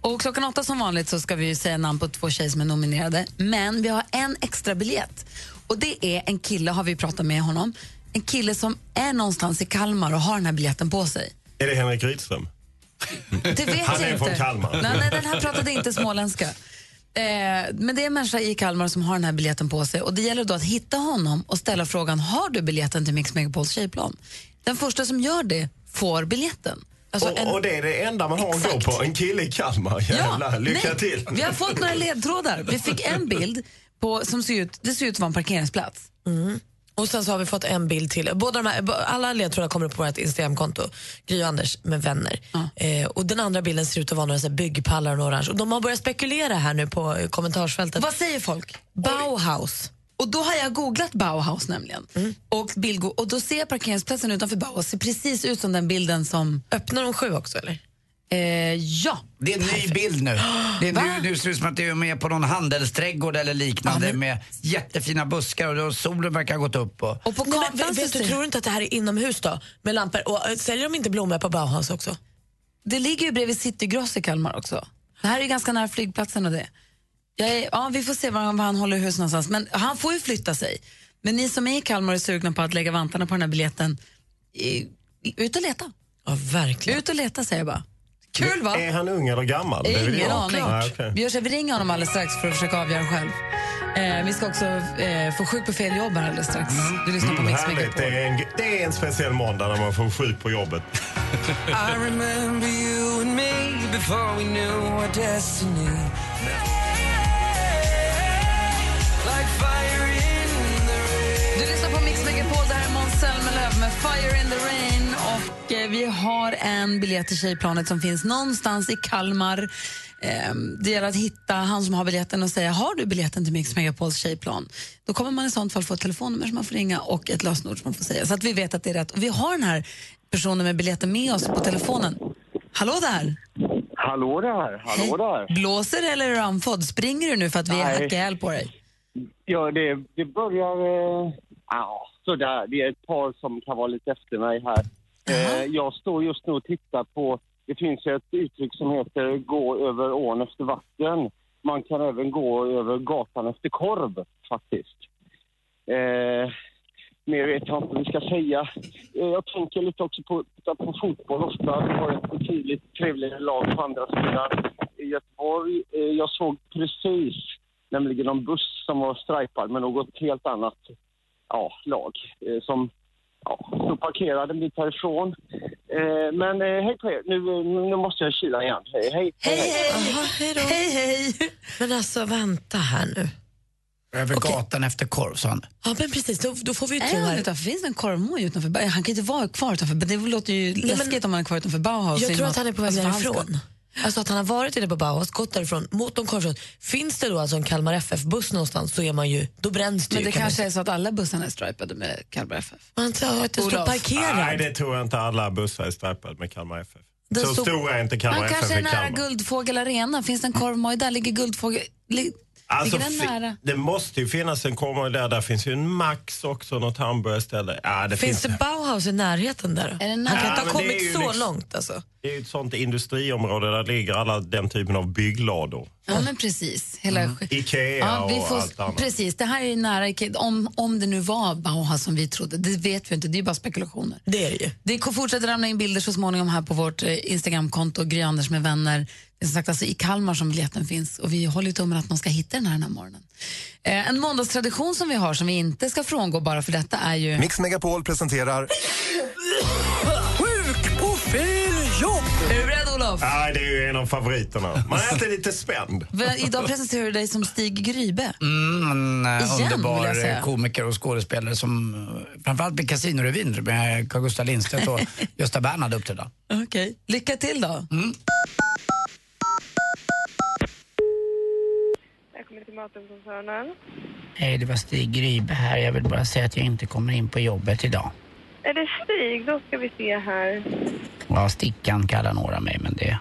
Och klockan åtta som vanligt så ska vi ju säga namn på två tjejer som är nominerade. Men vi har en extra biljett. Och det är en kille, har vi pratat med honom, en kille som är någonstans i Kalmar och har den här biljetten på sig. Är det Henrik Rydström? Det vet Han jag är inte. från Kalmar. Nej, nej, den här pratade inte småländska. Eh, men det är en människa i Kalmar som har den här biljetten på sig och det gäller då att hitta honom och ställa frågan, har du biljetten till Mix Megapols tjejplan? Den första som gör det får biljetten. Alltså en- och, och det är det enda man har att gå på. En kille i Kalmar. Jävlar, lycka nej. till. Vi har fått några ledtrådar. Vi fick en bild på, som ser ut, det ser ut att vara en parkeringsplats. Och sen så har vi fått en bild till. Båda de här, alla ledtrådar kommer upp på vårt Instagramkonto, Gry och Anders med vänner. Eh, och den andra bilden ser ut att vara några så byggpallar och orange. Och de har börjat spekulera här nu på kommentarsfältet. Vad säger folk? Bauhaus. Och då har jag googlat Bauhaus nämligen. Mm. Och, bildgo- och då ser parkeringsplatsen utanför Bauhaus ser precis ut som den bilden som... Öppnar de sju också eller? Eh, ja. Det är en ny bild nu. Det är nu, nu ser det ut som att du är med på någon handelsträdgård eller liknande med jättefina buskar och solen verkar ha gått upp. Och... Och på Nej, kartan men, vet, vet du, tror du inte att det här är inomhus då? Med lampor? Och äh, säljer de inte blommor på Bauhaus också? Det ligger ju bredvid City Gross i Kalmar också. Det här är ju ganska nära flygplatsen och det. Jag är, ja, vi får se var han, var han håller hus någonstans. Men han får ju flytta sig. Men ni som är i Kalmar och är sugna på att lägga vantarna på den här biljetten, eh, ut och leta. Ja, verkligen. Ut och leta säger jag bara. Kul va? Är han ung eller gammal? Det är väl Ingen aning. Nej, okej. Vi, gör så, här, vi ringer honom alldeles strax för att försöka avgöra själv. Eh, vi ska också eh, få sjuk på fel jobb här alldeles strax. Du lyssnar på Mm, Mix härligt. Det är, en, det är en speciell måndag när man får sjuk på jobbet. I remember you and me before we knew our destiny. Har en biljett till Tjejplanet som finns någonstans i Kalmar. Ehm, det gäller att hitta han som har biljetten och säga har du biljetten till Mix Megapols tjejplan? Då kommer man i sånt fall få ett telefonnummer som man får ringa och ett lösenord som man får säga så att vi vet att det är rätt. Och vi har den här personen med biljetten med oss på telefonen. Hallå där! Hallå där, hallå där. Blåser det eller är du andfådd? Springer du nu för att vi Nej. hackar ihjäl på dig? Ja, det, det börjar... Ja, sådär. Det är ett par som kan vara lite efter mig här. Eh, jag står just nu och tittar på... Det finns ett uttryck som heter gå över ån efter vatten. Man kan även gå över gatan efter korv, faktiskt. Eh, mer vet jag inte vad vi ska säga. Eh, jag tänker lite också på, på fotboll ofta. Vi har ett betydligt trevligare lag på andra sidan i Göteborg. Eh, jag såg precis nämligen en buss som var strajpad med något helt annat ja, lag eh, som ja, stod parkerad en bit härifrån. Eh, men eh, hej på er, nu, nu måste jag kila igen. Hej, hej. Hej, hej! hej, hej, hej. Men alltså, vänta här nu. Över gatan efter korv, sa han. Ja, men precis. Då, då får vi Är tro han här. utanför? Finns det en korvmoj utanför? Han kan inte vara kvar utanför. Det låter ju men- läskigt om han är kvar utanför Bauhaus. Jag tror att han är på väg alltså, därifrån. Alltså att han har varit inne på Bauhaus, gått därifrån mot en korvkiosk. Finns det då alltså en Kalmar FF-buss någonstans så är man ju, då bränns det Men ju. det kan man kanske säga. är så att alla bussarna är stripade med Kalmar FF. Man tar att det står parkerad. Nej, det tror jag inte alla bussar är stripade med Kalmar FF. Det Så står- stora är inte Kalmar Han FF kanske är i nära Kalmar. Guldfågel Arena. Finns det en korvmoj där? Ligger Guldfågel... Alltså, ligger den fi- nära? det måste ju finnas en korvmoj där. Där finns ju en Max också, något hamburgerställe. Ja, det Finns finns, det Bauhaus i närheten där? Är det Han kan Ja, inte ha men det är kommit ju så liksom- långt alltså. Det är ju ett sånt industriområde där ligger alla den typen av bygglador. Ja, men precis. Hela... Mm. Ikea Ja, vi och får, allt annat. precis, det här är ju nära Ikea. Om, om det nu var Bauhaus som vi trodde, det vet vi inte. Det är ju bara spekulationer. Det är det ju. Det fortsätter ramla in bilder så småningom här på vårt eh, Instagramkonto, Gry Anders med vänner. Det är som sagt alltså i Kalmar som biljetten finns och vi håller tummen att man ska hitta den här den här morgonen. Eh, en måndagstradition som vi har som vi inte ska frångå bara för detta är ju... Mix Megapol presenterar Sjuk på fel jobb! Är du beredd Olof? Ja, det är ju en av favoriterna. Man är alltid lite spänd. Väl, Idag presenterar du dig som Stig Grybe. Mm, en eh, Igen, vill underbar jag säga. eh, komiker och skådespelare som eh, framförallt med Casinorevyn med Carl Gustaf Lindstedt och Gösta Bernhard uppträdde. Okej, lycka till då. Välkommen till Matumkoncernen. Hej, det var Stig Grybe här. Jag vill bara säga att jag inte kommer in på jobbet idag. Är det Stig? Då ska vi se här. Ja, Stickan kallar några mig, men det,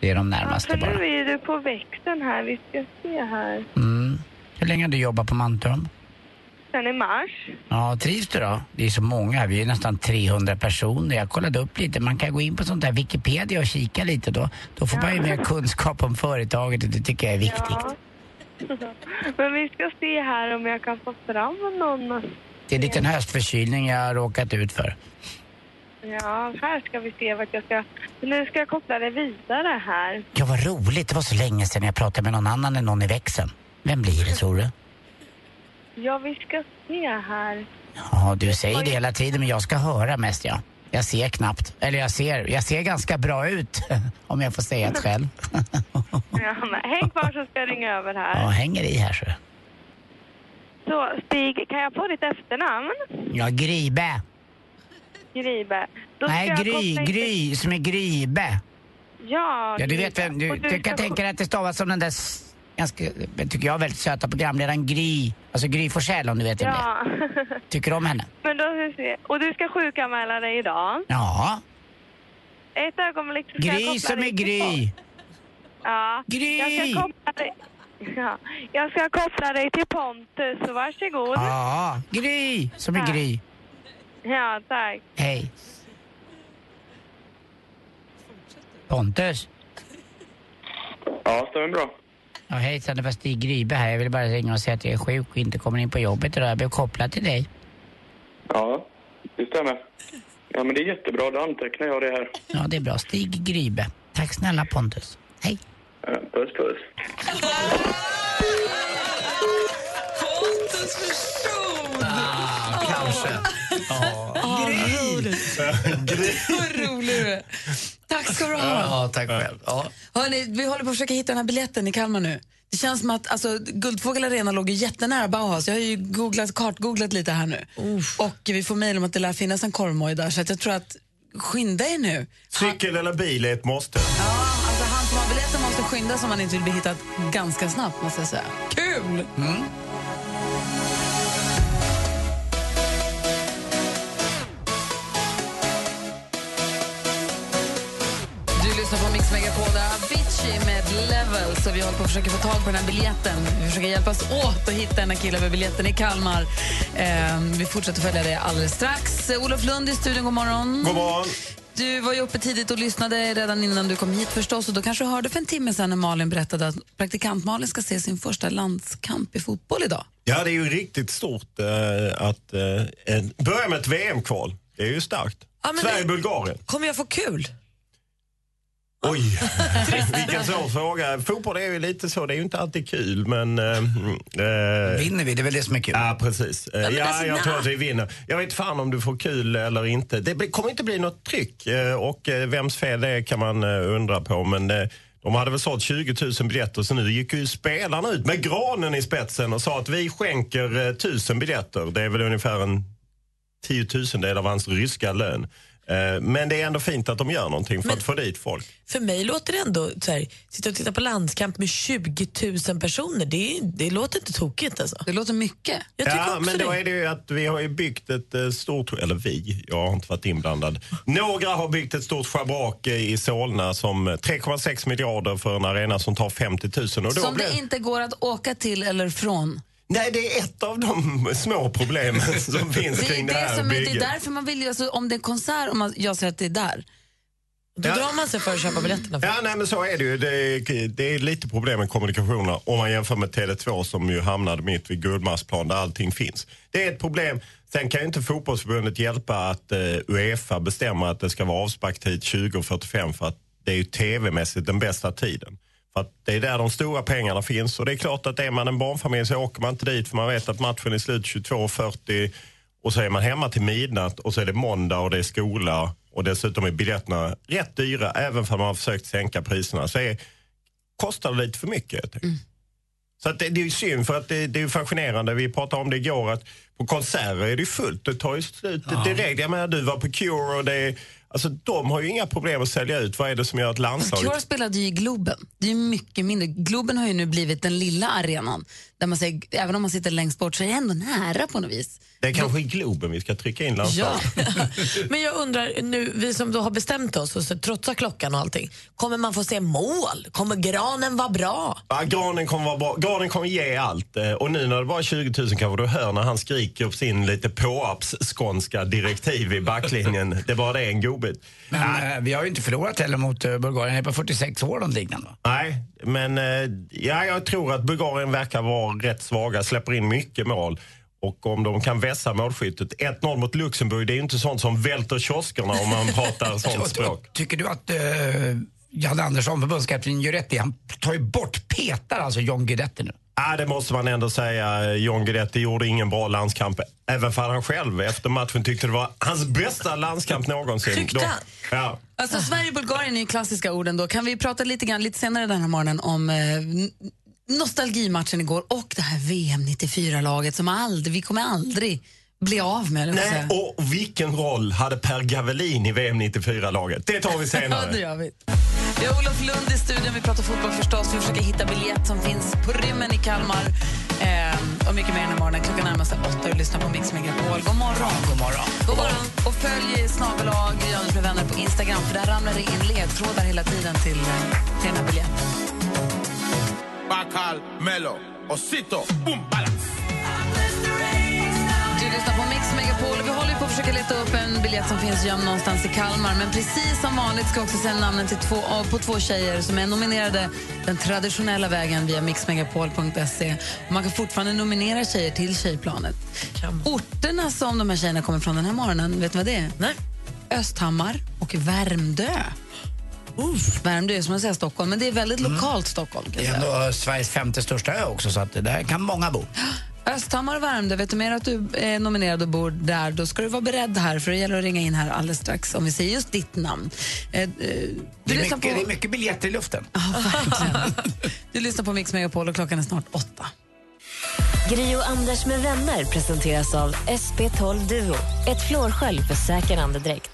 det är de närmaste För bara. nu är du på växeln här. Vi ska se här. Mm. Hur länge har du jobbat på Mantum? Sen i mars. Ja, trivs du då? Det är så många, vi är nästan 300 personer. Jag kollade upp lite, man kan gå in på sånt där Wikipedia och kika lite då. Då får man ju mer kunskap om företaget och det tycker jag är viktigt. Ja. Men vi ska se här om jag kan få fram någon. Det är en liten höstförkylning jag har råkat ut för. Ja, här ska vi se vart jag ska... Nu ska jag koppla det vidare här. Ja, vad roligt. Det var så länge sedan jag pratade med någon annan än någon i växeln. Vem blir det, tror du? Ja, vi ska se här. Ja, du säger det hela tiden, men jag ska höra mest, ja. Jag ser knappt. Eller jag ser, jag ser ganska bra ut, om jag får säga det själv. Ja, men häng kvar så ska jag ringa över Ja, här. hänger i här så. Så, Stig, kan jag få ditt efternamn? Ja, Gribe. Grybe. Då Nej, Gry, Gry, som är Gribe. Ja, Ja, du vet vem, du, du kan tänka dig att det stavas som den där, ganska, tycker jag, väldigt söta programledaren Gry. Alltså Gry Forssell om du vet vem det är. Ja. Tycker du om henne? Men då ska vi se. Och du ska sjukanmäla dig idag. Ja. Ett ögonblick så ska jag Gry som är Gry. Ja. Gry! Jag ska koppla dig... Ja. Jag ska koppla dig till Pontus, så varsågod. Ja, Gry som är Gry. Ja, tack. Hej. Pontus? Ja, stämmer bra. Ja, hejsan, det var Stig Grybe här. Jag vill bara ringa och säga att jag är sjuk och inte kommer in på jobbet idag. Jag blev kopplad till dig. Ja, det stämmer. Ja, men det är jättebra. Då antecknar jag det här. Ja, det är bra. Stig Grybe. Tack snälla Pontus. Hej. Ja, puss, puss. Pontus förstod! Ah, kanske. Ja, roligt. Vad rolig du är. Tack ska du ha. Ja, tack själv. Ja. Hörrni, vi håller på att försöka hitta den här biljetten i Kalmar nu. Det känns som att alltså, Guldfågel Arena låg ju jättenära Bauhaus. Jag har ju googlat, kartgooglat lite här nu. Och vi får mejl om att det lär finnas en korvmoj där. Så att jag tror att skynda er nu. Cykel eller bil är ett måste. Alltså han som har biljetten måste skynda sig om man inte vill bli hittad ganska snabbt måste jag säga. Kul! Du Megapol, där Avicii med Level. Så vi håller på att försöka få tag på den här biljetten. Vi försöker hjälpas åt att hitta den här killen med biljetten i Kalmar. Eh, vi fortsätter följa det alldeles strax. Olof Lund i studion, god morgon. God morgon. Du var ju uppe tidigt och lyssnade redan innan du kom hit förstås. Och då kanske du hörde för en timme sedan när Malin berättade att praktikant Malin ska se sin första landskamp i fotboll idag. Ja, det är ju riktigt stort eh, att eh, börja med ett VM-kval. Det är ju starkt. Ja, Sverige-Bulgarien. Kommer jag få kul? Oj, vilken svår fråga. Fotboll är ju lite så, det är ju inte alltid kul men... Eh, eh, Vinner vi, det är väl det som är kul. Ja, precis. Ja, ja, alltså, jag tror att vi vinner. Jag vet fan om du får kul eller inte. Det kommer inte bli något tryck eh, och eh, vems fel det är kan man undra på. Men de hade väl sålt 20 000 biljetter så nu gick ju spelarna ut med granen i spetsen och sa att vi skänker eh, 1000 biljetter. Det är väl ungefär en tiotusendel av hans ryska lön. Eh, Men det är ändå fint att de gör någonting för att få dit folk. För mig låter det ändå, så här, sitta och titta på landskamp med 20 000 personer, det, det låter inte tokigt alltså. Det låter mycket. Ja, men då det. är det ju att vi har ju byggt ett eh, stort, eller vi, jag har inte varit inblandad. Några har byggt ett stort schabrak eh, i Solna som eh, 3,6 miljarder för en arena som tar 50 000. Och då Som blir... det inte går att åka till eller från. Nej, det är ett av de små problemen som finns Det kring det, det, här som, är- det bygget. är därför man vill, ju- alltså, om det är konsert och man, jag säger att det är där. Då drar man sig för att köpa biljetterna. Ja, nej, men så är det ju. Det är, det är lite problem med kommunikationerna om man jämför med Tele2 som ju hamnade mitt vid Gullmarsplan där allting finns. Det är ett problem. Sen kan ju inte fotbollsförbundet hjälpa att eh, Uefa bestämmer att det ska vara avsparktid 20.45 för att det är ju tv-mässigt den bästa tiden. För att det är där de stora pengarna finns och det är klart att är man en barnfamilj så åker man inte dit för man vet att matchen är slut 22.40 och så är man hemma till midnatt och så är det måndag och det är skola och dessutom är biljetterna rätt dyra även för man har försökt sänka priserna. Så är, kostar det lite för mycket. enkelt. Så det, det är synd för att det, det är fascinerande. Vi pratade om det igår att på konserter är det fullt. Det tar ju slut direkt. Jag menar du var på Cure och det är, alltså de har ju inga problem att sälja ut. Vad är det som gör att landslaget... Cure spelade ju i Globen. Det är mycket mindre. Globen har ju nu blivit den lilla arenan. Där man säger, även om man sitter längst bort så är det ändå nära på något vis. Det är kanske i Globen vi ska trycka in landslaget. Men jag undrar, nu, vi som då har bestämt oss och så trotsar klockan och allting, kommer man få se mål? Kommer granen vara bra? Ja, granen kommer vara bra. Granen kommer ge allt. Eh, Och nu när det bara är 20 000 kanske du hör när han skriker på sin lite påapps-skånska direktiv i backlinjen. Det var det en godbit. Men eh, vi har ju inte förlorat heller mot uh, Bulgarien. Det är på 46 år något liknande. Nej, men eh, ja, jag tror att Bulgarien verkar vara rätt svaga, släpper in mycket mål. Och om de kan vässa målskyttet. 1-0 mot Luxemburg, det är ju inte sånt som välter kioskerna om man pratar sånt språk. Tycker du att Janne Andersson, förbundskapten, gör rätt i? Han tar ju bort, petar alltså John Guidetti nu. Ja, det måste man ändå säga. John Guidetti gjorde ingen bra landskamp. Även för han själv efter matchen tyckte det var hans bästa landskamp någonsin. Tyckte han? Ja. Alltså Sverige-Bulgarien är ju klassiska orden då. Kan vi prata lite grann lite senare den här morgonen om eh, nostalgimatchen igår och det här VM 94-laget som aldrig, vi kommer aldrig bli av med. Nej, och vilken roll hade Per Gavelin i VM 94-laget? Det tar vi senare. det gör vi. Vi har Olof Lund i studion, vi pratar fotboll förstås. Vi försöker hitta biljett som finns på rymmen i Kalmar. Eh, och mycket mer den här morgonen. Klockan närmar sig åtta och lyssnar på Mix Megapol. God morgon. God morgon. God morgon. Och följ snabelag med vänner på Instagram för där ramlar det in ledtrådar hela tiden till, eh, till den här biljetten. Bacal, Melo, Osito, boom, balance. Upp en biljett som finns gömd någonstans i Kalmar. Men precis som vanligt ska jag också säga namnen till två, av- på två tjejer som är nominerade den traditionella vägen via mixmegapol.se. Man kan fortfarande nominera tjejer till Tjejplanet. Orterna som de här tjejerna kommer från den här morgonen, vet ni vad det är? Nej. Östhammar och Värmdö. Värmdö är som att säga Stockholm, men det är väldigt lokalt Stockholm. Det är ändå Sveriges femte största ö också så att där kan många bo. Östhammar och Värmdö, vet du mer att du är nominerad och bor där, då ska du vara beredd här för det gäller att ringa in här alldeles strax om vi säger just ditt namn. Eh, eh, du, Det är, lyssnar mycket, på, det är mycket biljetter i luften. du lyssnar på Mix Megapol och klockan är snart åtta. Gri och Anders med vänner presenteras av SP12 Duo. Ett flårskölj för säker andedräkt.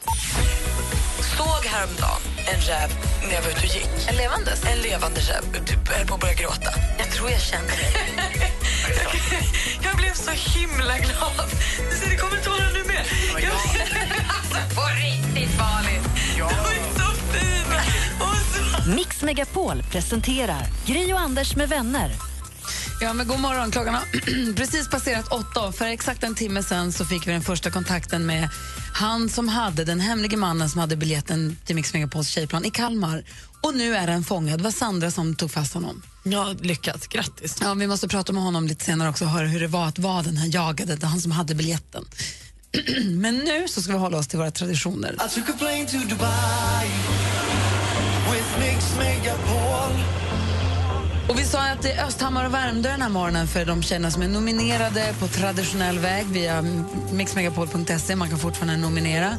Såg häromdagen en räv när jag var ute och gick. En levande? En levande räv. Du höll på att börja gråta. Jag tror jag känner dig. jag blev så himla glad. Det kommer tårar nu med. Jag... alltså, på riktigt, Malin. Ja. Du är så fin. Och så... Mix Megapol presenterar Gry och Anders med vänner. Ja, men god morgon. Klockan har precis passerat åtta. För exakt en timme sen så fick vi den första kontakten med han som hade, den hemlige mannen som hade biljetten till Mix Megapols tjejplan i Kalmar. Och nu är han fångad. Det var Sandra som tog fast honom. Ja, lyckat. Grattis. Ja, vi måste prata med honom lite senare också och höra hur det var att vara den här jagade, han som hade biljetten. men nu så ska vi hålla oss till våra traditioner. I took a plane to Dubai with Mix Megapol. Och vi sa att det är Östhammar och Värmdö den här morgonen för de tjejerna som är nominerade på traditionell väg via mixmegapol.se. Man kan fortfarande nominera.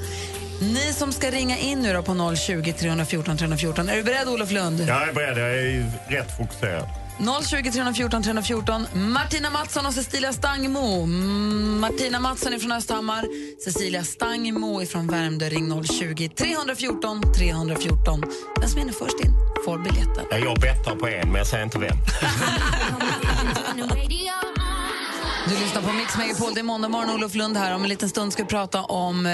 Ni som ska ringa in nu på 020 314 314. Är du beredd, Olof Lund? Jag är beredd, jag är rätt fokuserad. 020 314 314. Martina Mattsson och Cecilia Stangmo. Mm, Martina Mattsson är från Östhammar, Cecilia Stangmo är från Värmdö. Ring 020 314 314. Den som hinner först in får biljetten. Ja, Jag bettar på en, men jag säger inte vem. Du lyssnar på Mix Megapol. Det är måndag morgon. Olof Lund här. Om en liten stund ska vi prata om eh,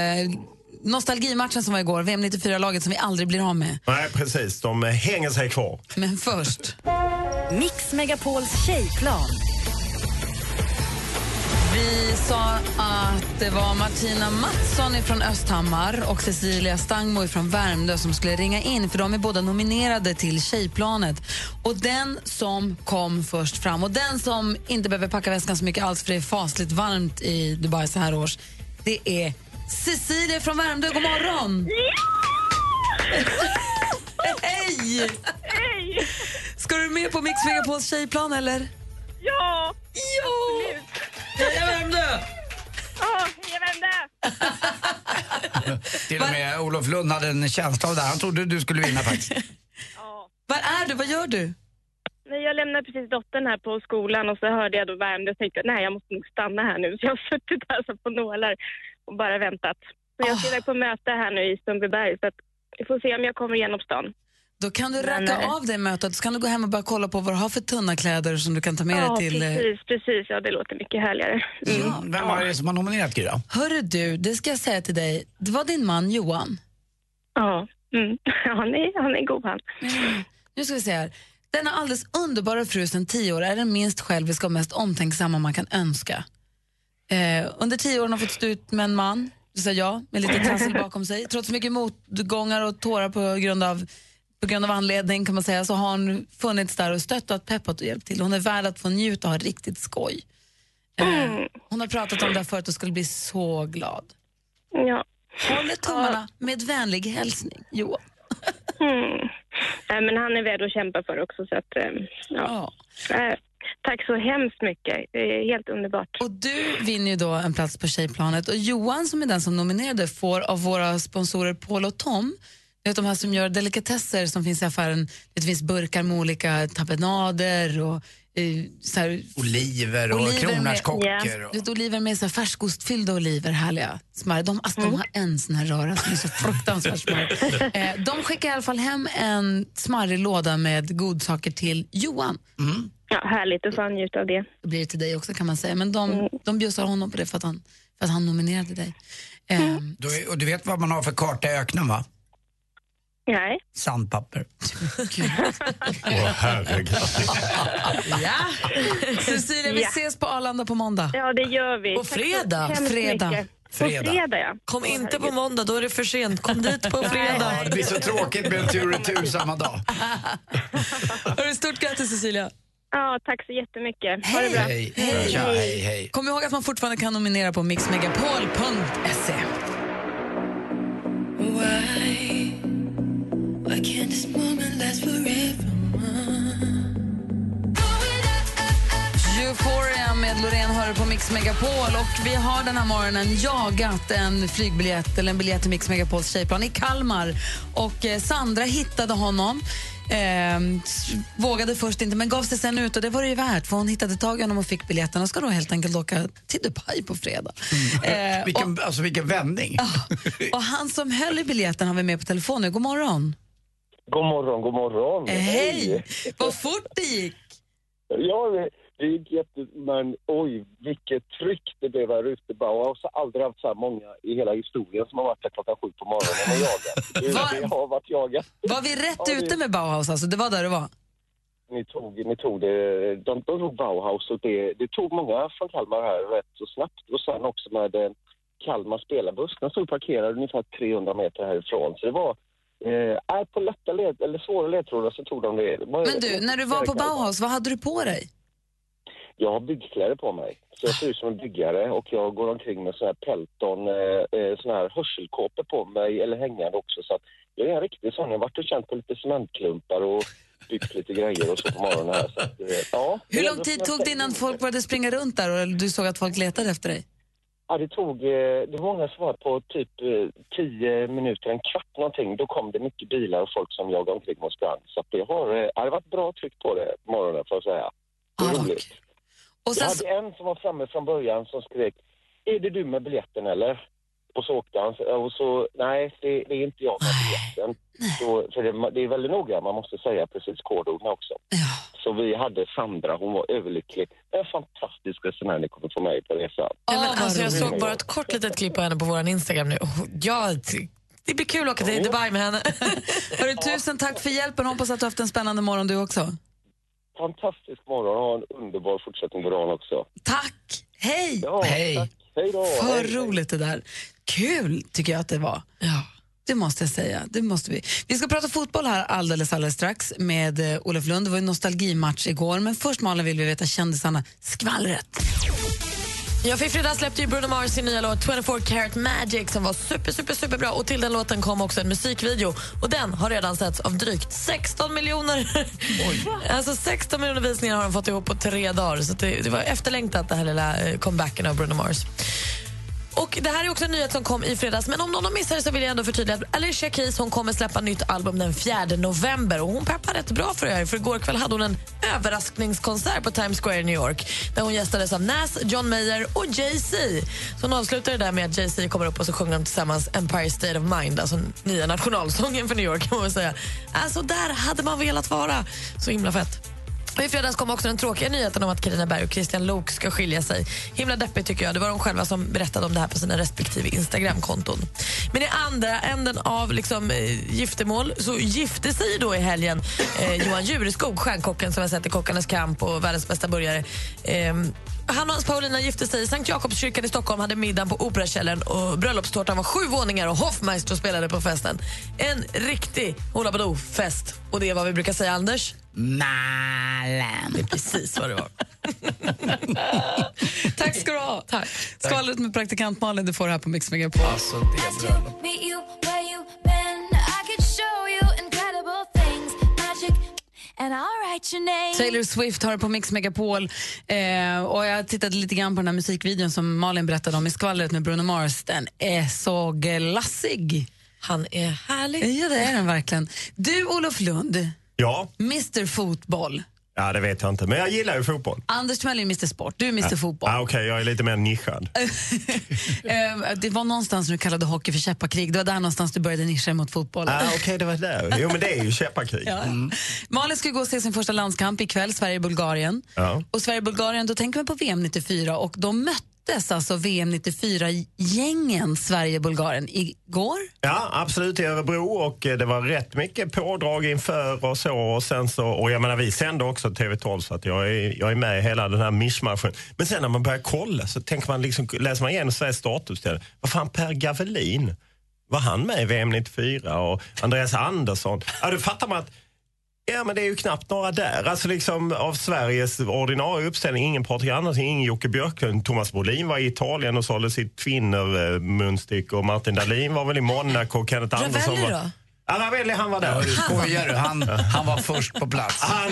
nostalgimatchen som var igår. VM 94-laget som vi aldrig blir av med. Nej, precis. De hänger sig kvar. Men först... Mix Megapols tjejplan. Vi sa att det var Martina Mattsson från Östhammar och Cecilia Stangmo från Värmdö som skulle ringa in, för de är båda nominerade till Tjejplanet. Och den som kom först fram och den som inte behöver packa väskan så mycket alls för det är fasligt varmt i Dubai så här års, det är Cecilia från Värmdö. God morgon! Hej! Hej! Ska du med på Mix Megapols tjejplan eller? Ja! Ja! Heja Värmdö! Ja, heja Värmdö! Till och med Olof Lund hade en känsla av det. här. Han trodde du skulle vinna faktiskt. Var är du? Vad gör du? Nej, Jag lämnade precis dottern här på skolan och så hörde jag då Värmdö och tänkte nej jag måste nog stanna här nu. Så jag har suttit här så på nålar och bara väntat. Så jag ska iväg på möte här nu i Sundbyberg så att vi får se om jag kommer igenom stan. Då kan du racka eh, av det mötet så kan du gå hem och börja kolla på vad du har för tunna kläder som du kan ta med ja, dig till... eh, precis, precis. Ja, det låter mycket härligare. Mm. Ja, vem var det som har nominerat då? Hörru du, det ska jag säga till dig. Det var din man Johan. Ja, mm. han, är, han är god han. Nu ska vi se här. Denna alldeles underbara fru sedan tio år är den minst själviska och mest omtänksamma man kan önska. Eh, under tio år har hon fått stå ut med en man, det sa jag, med lite trassel bakom sig. Trots mycket motgångar och tårar på grund av på grund av anledning kan man säga så har hon funnits där och stöttat, peppat och hjälpt till. Hon är värd att få njuta och ha riktigt skoj. Eh, hon har pratat om det här förut och skulle bli så glad. Ja. Håller tummarna med vänlig hälsning, Johan. Mm. Nej, men han är värd att kämpa för också. Så att, eh, ja. Tack så hemskt mycket. Helt underbart. Och du vinner ju då en plats på Tjejplanet och Johan som är den som nominerade får av våra sponsorer Paul och Tom vet de här som gör delikatesser som finns i affären. Det finns burkar med olika tapenader och eh, så här, Oliver och kronärtskockor. Vet, oliver med så här färskostfyllda oliver, härliga. Smör. De, alltså, de har en sån här röra som är så fruktansvärt smör. Eh, de skickar i alla fall hem en smarrig låda med godsaker till Johan. Ja, härligt att få njuta av det. Det blir det till dig också kan man säga. Men de, de bjussar honom på det för att han, för att han nominerade dig. Eh, Du, är- och du vet vad man har för karta i öknen va? Nej. Sandpapper. Åh, herregud. ja. Cecilia, vi Ja. ses på Arlanda på måndag. Ja, det gör vi. På fredag. Fredag. mycket. Fredag. På fredag, ja. Kom inte på måndag, då är det för sent. Kom dit på fredag. Ja, det blir så tråkigt med en tur och tur samma dag. Hörru, Stort grattis Cecilia. Ja, tack så jättemycket. Ha det bra. Hej. Ja, hej, hej. Kom ihåg att man fortfarande kan nominera på mixmegapol.se. Why? Why can't this moment last forever? Euphoria med Loreen hör på Mix Megapol och vi har den här morgonen jagat en flygbiljett eller en biljett till Mix Megapols tjejplan i Kalmar och eh, Sandra hittade honom Eh, vågade först inte, men gav sig sen ut och det var det ju värt för hon hittade tag i honom och fick biljetten och ska då helt enkelt åka till Dubai på fredag. Eh, Vilken, alltså vilken vändning. och han som höll i biljetten har vi med på telefon nu. God morgon. God morgon, god morgon. Hej! Vad fort det gick! Ja, det, gick jätte... Men oj, vilket tryck det blev här ute. Bauhaus har aldrig haft så här många i hela historien som har varit där klockan sju på morgonen och jagat. Det, Var- det har varit jagat. Var vi rätt Ja, ute med Bauhaus alltså? Det var där det var? Ni tog, ni tog det, de, de tog Bauhaus och det, det tog många från Kalmar här rätt så snabbt. Och sen också med eh, Kalmar spelarbuss. Den stod parkerad ungefär 300 meter härifrån. Så det var, eh, på lätta led, eller svåra ledtrådar så tog de det. Men du, när du var på Bauhaus, vad hade du på dig? Jag har byggkläder på mig. Så jag ser ut som en byggare och jag går omkring med sån här Pelton, eh, eh, sån här hörselkåpor på mig, eller hängande också. Så att jag är en riktig sån. Jag har varit och känt på lite cementklumpar och byggt lite grejer och så på morgonen här. Så att, eh, ja, Hur lång tid tog det innan folk började springa runt där och du såg att folk letade efter dig? Ja, det tog, eh, det var många som var på typ eh, 10 minuter, en kvart någonting. Då kom det mycket bilar och folk som jagade omkring och sprang. Så att det har, det har varit bra tryck på det på morgonen får jag säga. Det är roligt. Och Jag hade en som var framme från början som skrek, är det du med biljetten eller? Och så åkte han och så, nej det, det är inte jag med biljetten. Så, för det, det är väldigt noga, man måste säga precis kodorden också. Så vi hade Sandra, hon var överlycklig. En fantastisk resenär ni kommer få med på resan. Nej, men, alltså, jag såg bara ett kort litet klipp på henne på vår Instagram nu. Och Ja, det blir kul att åka till Dubai med henne. Hörru, tusen tack för hjälpen. Hoppas att du har haft en spännande morgon du också. Fantastisk morgon och ha en underbar fortsättning på dagen också. Tack! Hej! Ja, Hej! tack. Hej då! För Hej, roligt det där. Kul tycker jag att det var. Ja. Det måste jag säga. Det måste vi. vi ska prata fotboll här alldeles, alldeles strax med eh, Olof Lund. Det var en nostalgimatch igår. Men först Malin vill vi veta kändisarna. Skvallret. Ja, för i fredags släppte ju Bruno Mars sin nya låt 24 Karat Magic som var super, super, super bra. Och till den låten kom också en musikvideo. Och den har redan setts av drygt 16 miljoner. alltså 16 miljoner visningar har de fått ihop på tre dagar. Så det, det var efterlängtat, det här lilla eh, comebacken av Bruno Mars. Och Det här är också en nyhet som kom i fredags. Men om någon har missat det så vill jag ändå förtydliga att Alicia Keys hon kommer släppa nytt album den 4 november. Och Hon peppar rätt bra för det här. För igår kväll hade hon en överraskningskonsert på Times Square i New York där hon gästades av Nas, John Mayer och Jay-Z. Så hon avslutar det där med att Jay-Z kommer upp och så sjunger de tillsammans Empire State of Mind, alltså nya nationalsången för New York. Kan man väl säga. Alltså, där hade man velat vara. Så himla fett. Och I fredags kom också den tråkiga nyheten om att Carina Berg och Christian Lok ska skilja sig. Himla deppigt tycker jag. Det var de själva som berättade om det här på sina respektive Instagramkonton. Men i andra änden av liksom, eh, giftermål så gifte sig då i helgen eh, Johan Jureskog, stjärnkocken som har sett i Kockarnas kamp och världens bästa burgare. Eh, han och hans Paulina gifte sig i Sankt Jakobskyrkan i Stockholm, hade middagen på Operakällaren och bröllopstårtan var sju våningar och Hoffmeister spelade på festen. En riktig Hoola Badoo-fest. Och det är vad vi brukar säga, Anders? Malen. Det är precis vad det var. Tack ska du ha. Tack. Skvallret med praktikant Malin, du får här på Mix Megapol. Alltså, det Taylor Swift har det på Mix Megapol. Eh, och jag tittade lite grann på den här musikvideon som Malin berättade om i skvallret med Bruno Mars. Den är så glassig. Han är härlig. Ja, det är den verkligen. Du, Olof Lund, Ja, Mr Fotboll. Ja, det vet jag inte. Men jag gillar ju fotboll. Anders Timell är Mr Sport, du är Mr Fotboll. Ah, Okej, jag är lite mer nischad. Eh, det var någonstans du kallade hockey för käppakrig. Det var där någonstans du började nischa mot fotboll. Ah, Okej, det var där. Jo, men det är ju käppakrig. Ja. Malin ska gå och se sin första landskamp ikväll, Sverige-Bulgarien. Ja. Och Sverige-Bulgarien, då tänker man på VM 94 och de möttes alltså VM 94-gängen Sverige-Bulgarien igår. Ja, absolut i Örebro och eh, det var rätt mycket pådrag inför och så. Och, sen så, och jag menar, vi sände också TV12 så att jag är, jag är med i hela den här mischmaschen. Men sen när man börjar kolla så tänker man liksom, läser man igenom Sveriges startuppställning. Vad fan, Per Gavelin, var han med i VM 94? Och Andreas Andersson. Ja, då fattar man att Ja, men det är ju knappt några där. Alltså liksom av Sveriges ordinarie uppställning, ingen Patrik Andersson, ingen Jocke Björklund. Thomas Brolin var i Italien och sålde sitt Twinner-munstycke och Martin Dahlin var väl i Monaco och Kenneth Andersson Ravelli var... då? Ja, Ravelli han var där. Ja, du skojar du. Han, han var först på plats. Han,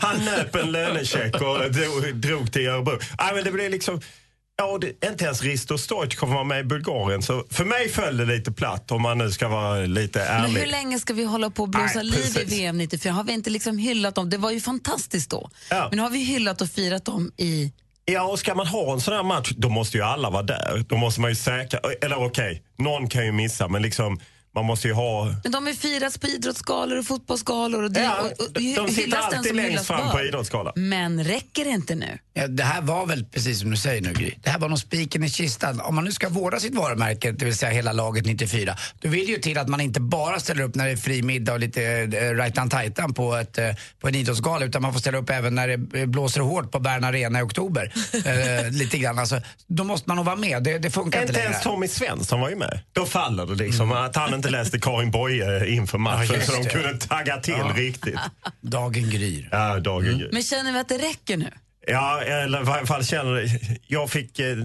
han nöp en lönecheck och drog, drog till Örebro. Ja, men det blev liksom... Ja, det, inte ens Risto Stoic vara med i Bulgarien. Så för mig föll det lite platt om man nu ska vara lite Men ärlig. hur länge ska vi hålla på och blåsa liv i. VM 94? Har vi inte liksom hyllat dem? Det var ju fantastiskt då. Men nu har vi hyllat och firat dem i... Ja, och ska man ha en sån här match, då måste ju alla vara där. Då måste man ju säkra... Eller okej, någon kan ju missa, men liksom... Man måste ju ha... Men de har ju firats på idrottsgalor och fotbollsgalor. Och det, Ja, och, och, de- de sitter alltid längst fram på idrottsgalan. Men räcker det inte nu? Ja, det här var väl precis som du säger nu Gry. Det här var nog spiken i kistan. Om man nu ska vårda sitt varumärke, det vill säga hela laget 94, då vill ju till att man inte bara ställer upp när det är fri middag och lite eh, rajtan tajtan på, ett, eh, på en idrottsgala utan man får ställa upp även när det eh, blåser hårt på Bern Arena i oktober. eh, lite grann alltså. Då måste man nog vara med. Det, det funkar inte Inte längre. ens Tommy Svensson var ju med. Då faller det liksom att han inte läste Karin Boye inför matchen Ja, så de kunde tagga till Ja. riktigt. Dagen gryr. Ja, dagen gryr. Men känner vi att det räcker nu? Ja, eller i varje fall känner jag fick eh,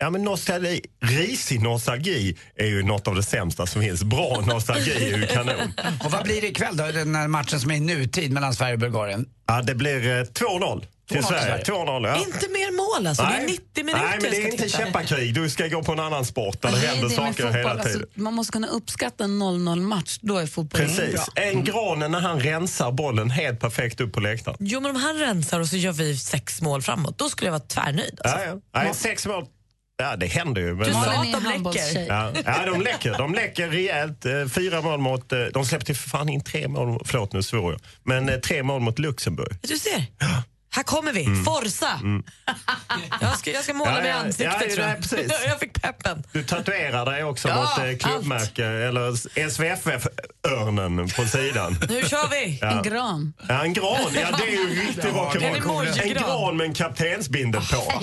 Ja men nostalgi, risig nostalgi är ju något av det sämsta som finns. Bra nostalgi är ju kanon. Och vad blir det ikväll då, den här matchen som är i nutid mellan Sverige och Bulgarien? Ja, det blir eh, 2-0 till 2-0 till Sverige. Sverige. 2-0 ja. Inte mer mål alltså, det är 90 minuter. Nej, men det är inte käppakrig. Du ska gå på en annan sport där det Nej, händer det saker fotboll, hela tiden. Alltså, man måste kunna uppskatta en 0-0-match. Då är fotboll Precis. bra. En granen när han rensar bollen helt perfekt upp på läktaren. Jo, men om han rensar och så gör vi sex mål framåt, då skulle jag vara tvärnöjd. Alltså. Ja, ja. Nej, sex mål. Ja, det händer ju. Men Du sa att de läcker. Ja, ja, de läcker. De läcker rejält. Eh, Fyra mål mot... eh, De släppte för fan in tre mål. Förlåt, nu svor jag. Men eh, tre mål mot Luxemburg. Du ser, här kommer vi. Forza! Jag, ska, jag ska måla Mm. Ja, mig i ja, ansiktet ja, tror ja, jag. precis. jag fick peppen. Du tatuerar dig också Ja, mot eh, klubbmärke eller SVFF-örnen på sidan. Nu kör vi! Ja. En gran. Ja, en gran, ja det är ju riktigt rock'n'roll. en. En gran med en kaptensbindel på.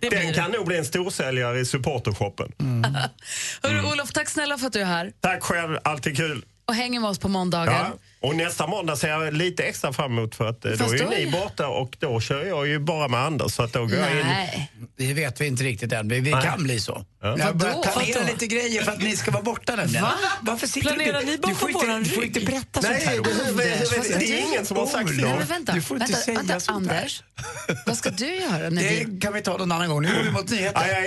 Den kan nog bli en storsäljare i supportershoppen. Hörru, Mm. Olof, tack snälla för att du är här Tack själv, alltid kul. och hänger med oss på måndagar. Och nästa måndag ser jag lite extra fram emot för att eh, då är ju då ni borta och då kör jag ju bara med Anders så att då går jag in. Nej. Det vet vi inte riktigt än, men vi Nej. kan bli så. Ja. Jag har börjat planera lite grejer för att ni ska vara borta nämligen. Va? Varför sitter Planerar du ni du bakom får inte, våran Du får rygg? inte berätta Nej, sånt här. det- det- det- Anders. det- det är ingen som har sagt det. Nej, men vänta, Du får inte vänta, säga vänta sånt här. Anders. Vad ska du göra? När vi... Det kan vi ta någon annan gång. Nu går vi mot nyheter.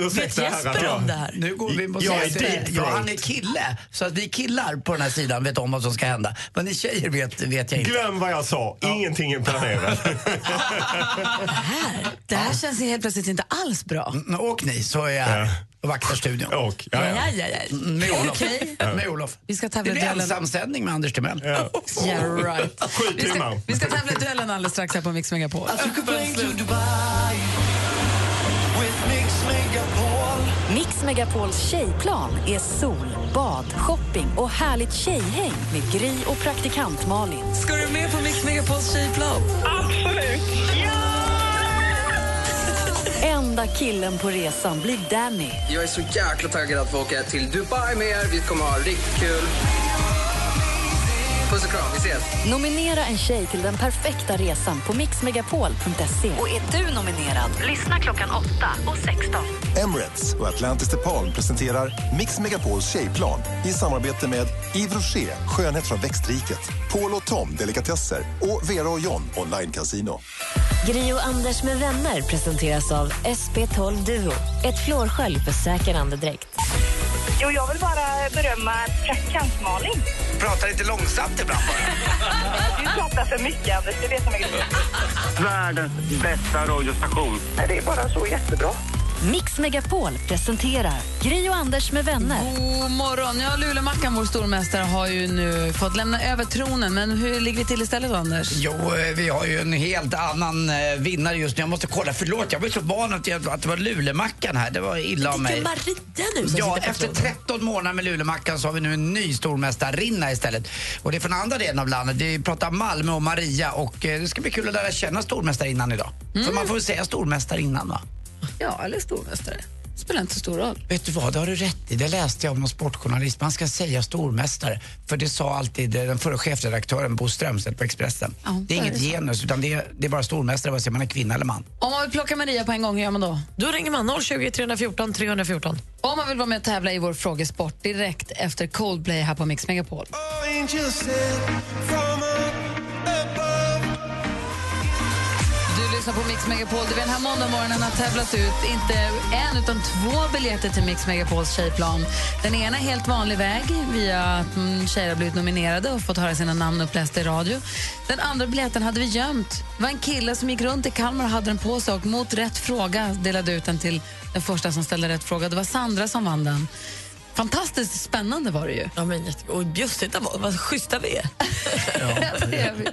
Ursäkta Vet Jesper om det här? Nu går vi mot Jag nyheter. Ja, han är kille. Så att vi killar på den här sidan vet om vad som ska hända. Men ni tjejer vet, vet jag inte. Glöm vad jag sa, ingenting är planerat. Det här känns ju helt plötsligt inte alls bra. Mm, Åk ni så är jag här och vaktar studion. och, ja, ja. Ja, ja, ja. Mm, Med Olof. Okej. Med Olof. Vi ska Det tävla i blir ensamsändning med Anders Timell. Ja. Yeah, right. Vi ska, vi ska tävla duellen alldeles strax här på Mix Megapol. Mix Megapols tjejplan är sol, bad, shopping och härligt tjejhäng med Gry och praktikant Malin. Ska du med på Mix Megapols tjejplan? Enda killen på resan blir Danny. Jag är så jäkla taggad att få åka till Dubai med er. Vi kommer ha riktigt kul. Puss och kram, vi ses. Nominera en tjej till den perfekta resan på mixmegapol.se. Och är du nominerad, lyssna klockan 8 och 16. Emirates och Atlantis DePaul presenterar Mix Megapols tjejplan i samarbete med Yves Rocher, skönhet från växtriket, Paul och Tom, delikatesser och Vera och John, online casino. Gri och Anders med vänner presenteras av SP12 Duo. Ett flårskölj för säker andedräkt. Jo, jag vill bara berömma praktikant Malin. Pratar lite långsamt ibland bara. Du pratar för mycket, Anders. Det vet jag mycket. Världens bästa radiostation. Det är bara så jättebra. Mix Megapol presenterar Gry och Anders med vänner. God morgon. Ja, Lulemackan, vår stormästare, har ju nu fått lämna över tronen. Men hur ligger vi till istället, då, Anders? Jo, eh, vi har ju en helt annan eh, vinnare just nu. Jag måste kolla, förlåt, jag var så van att, jag, att det var Lulemackan här. Det var illa av mig. Vilken Maria nu som Ja, efter tronen. 13 månader med Lulemackan så har vi nu en ny stormästarinna istället. Och det är från andra delen av landet. Vi pratar Malmö och Maria och eh, det ska bli kul att lära känna stormästarinnan idag. För man får väl säga stormästarinnan va? Ja, eller stormästare. spelar inte så stor roll. Vet du vad, det har du rätt i. Det läste jag om någon sportjournalist. Man ska säga stormästare. För det sa alltid eh, den förre chefredaktören Bo Strömstedt på Expressen. Ja, det är är inget det så. genus utan det är, det är bara stormästare vare sig man är kvinna eller man. Om man vill plocka Maria på en gång, hur gör man då? Då ringer man 020 314 314. Om man vill vara med och tävla i vår frågesport direkt efter Coldplay här på Mix Megapol. Du lyssnar på Mix Megapol där vi den här måndagmorgonen har tävlat ut inte en utan två biljetter till Mix Megapols tjejplan. Den ena är helt vanlig väg via att mm, tjejer har blivit nominerade och fått höra sina namn upplästa i radio. Den andra biljetten hade vi gömt. Det var en kille som gick runt i Kalmar och hade den på sig och mot rätt fråga delade ut den till den första som ställde rätt fråga. Det var Sandra som vann den. Fantastiskt spännande var det ju. Ja, men och bjussigt, vad, vad schyssta vi är.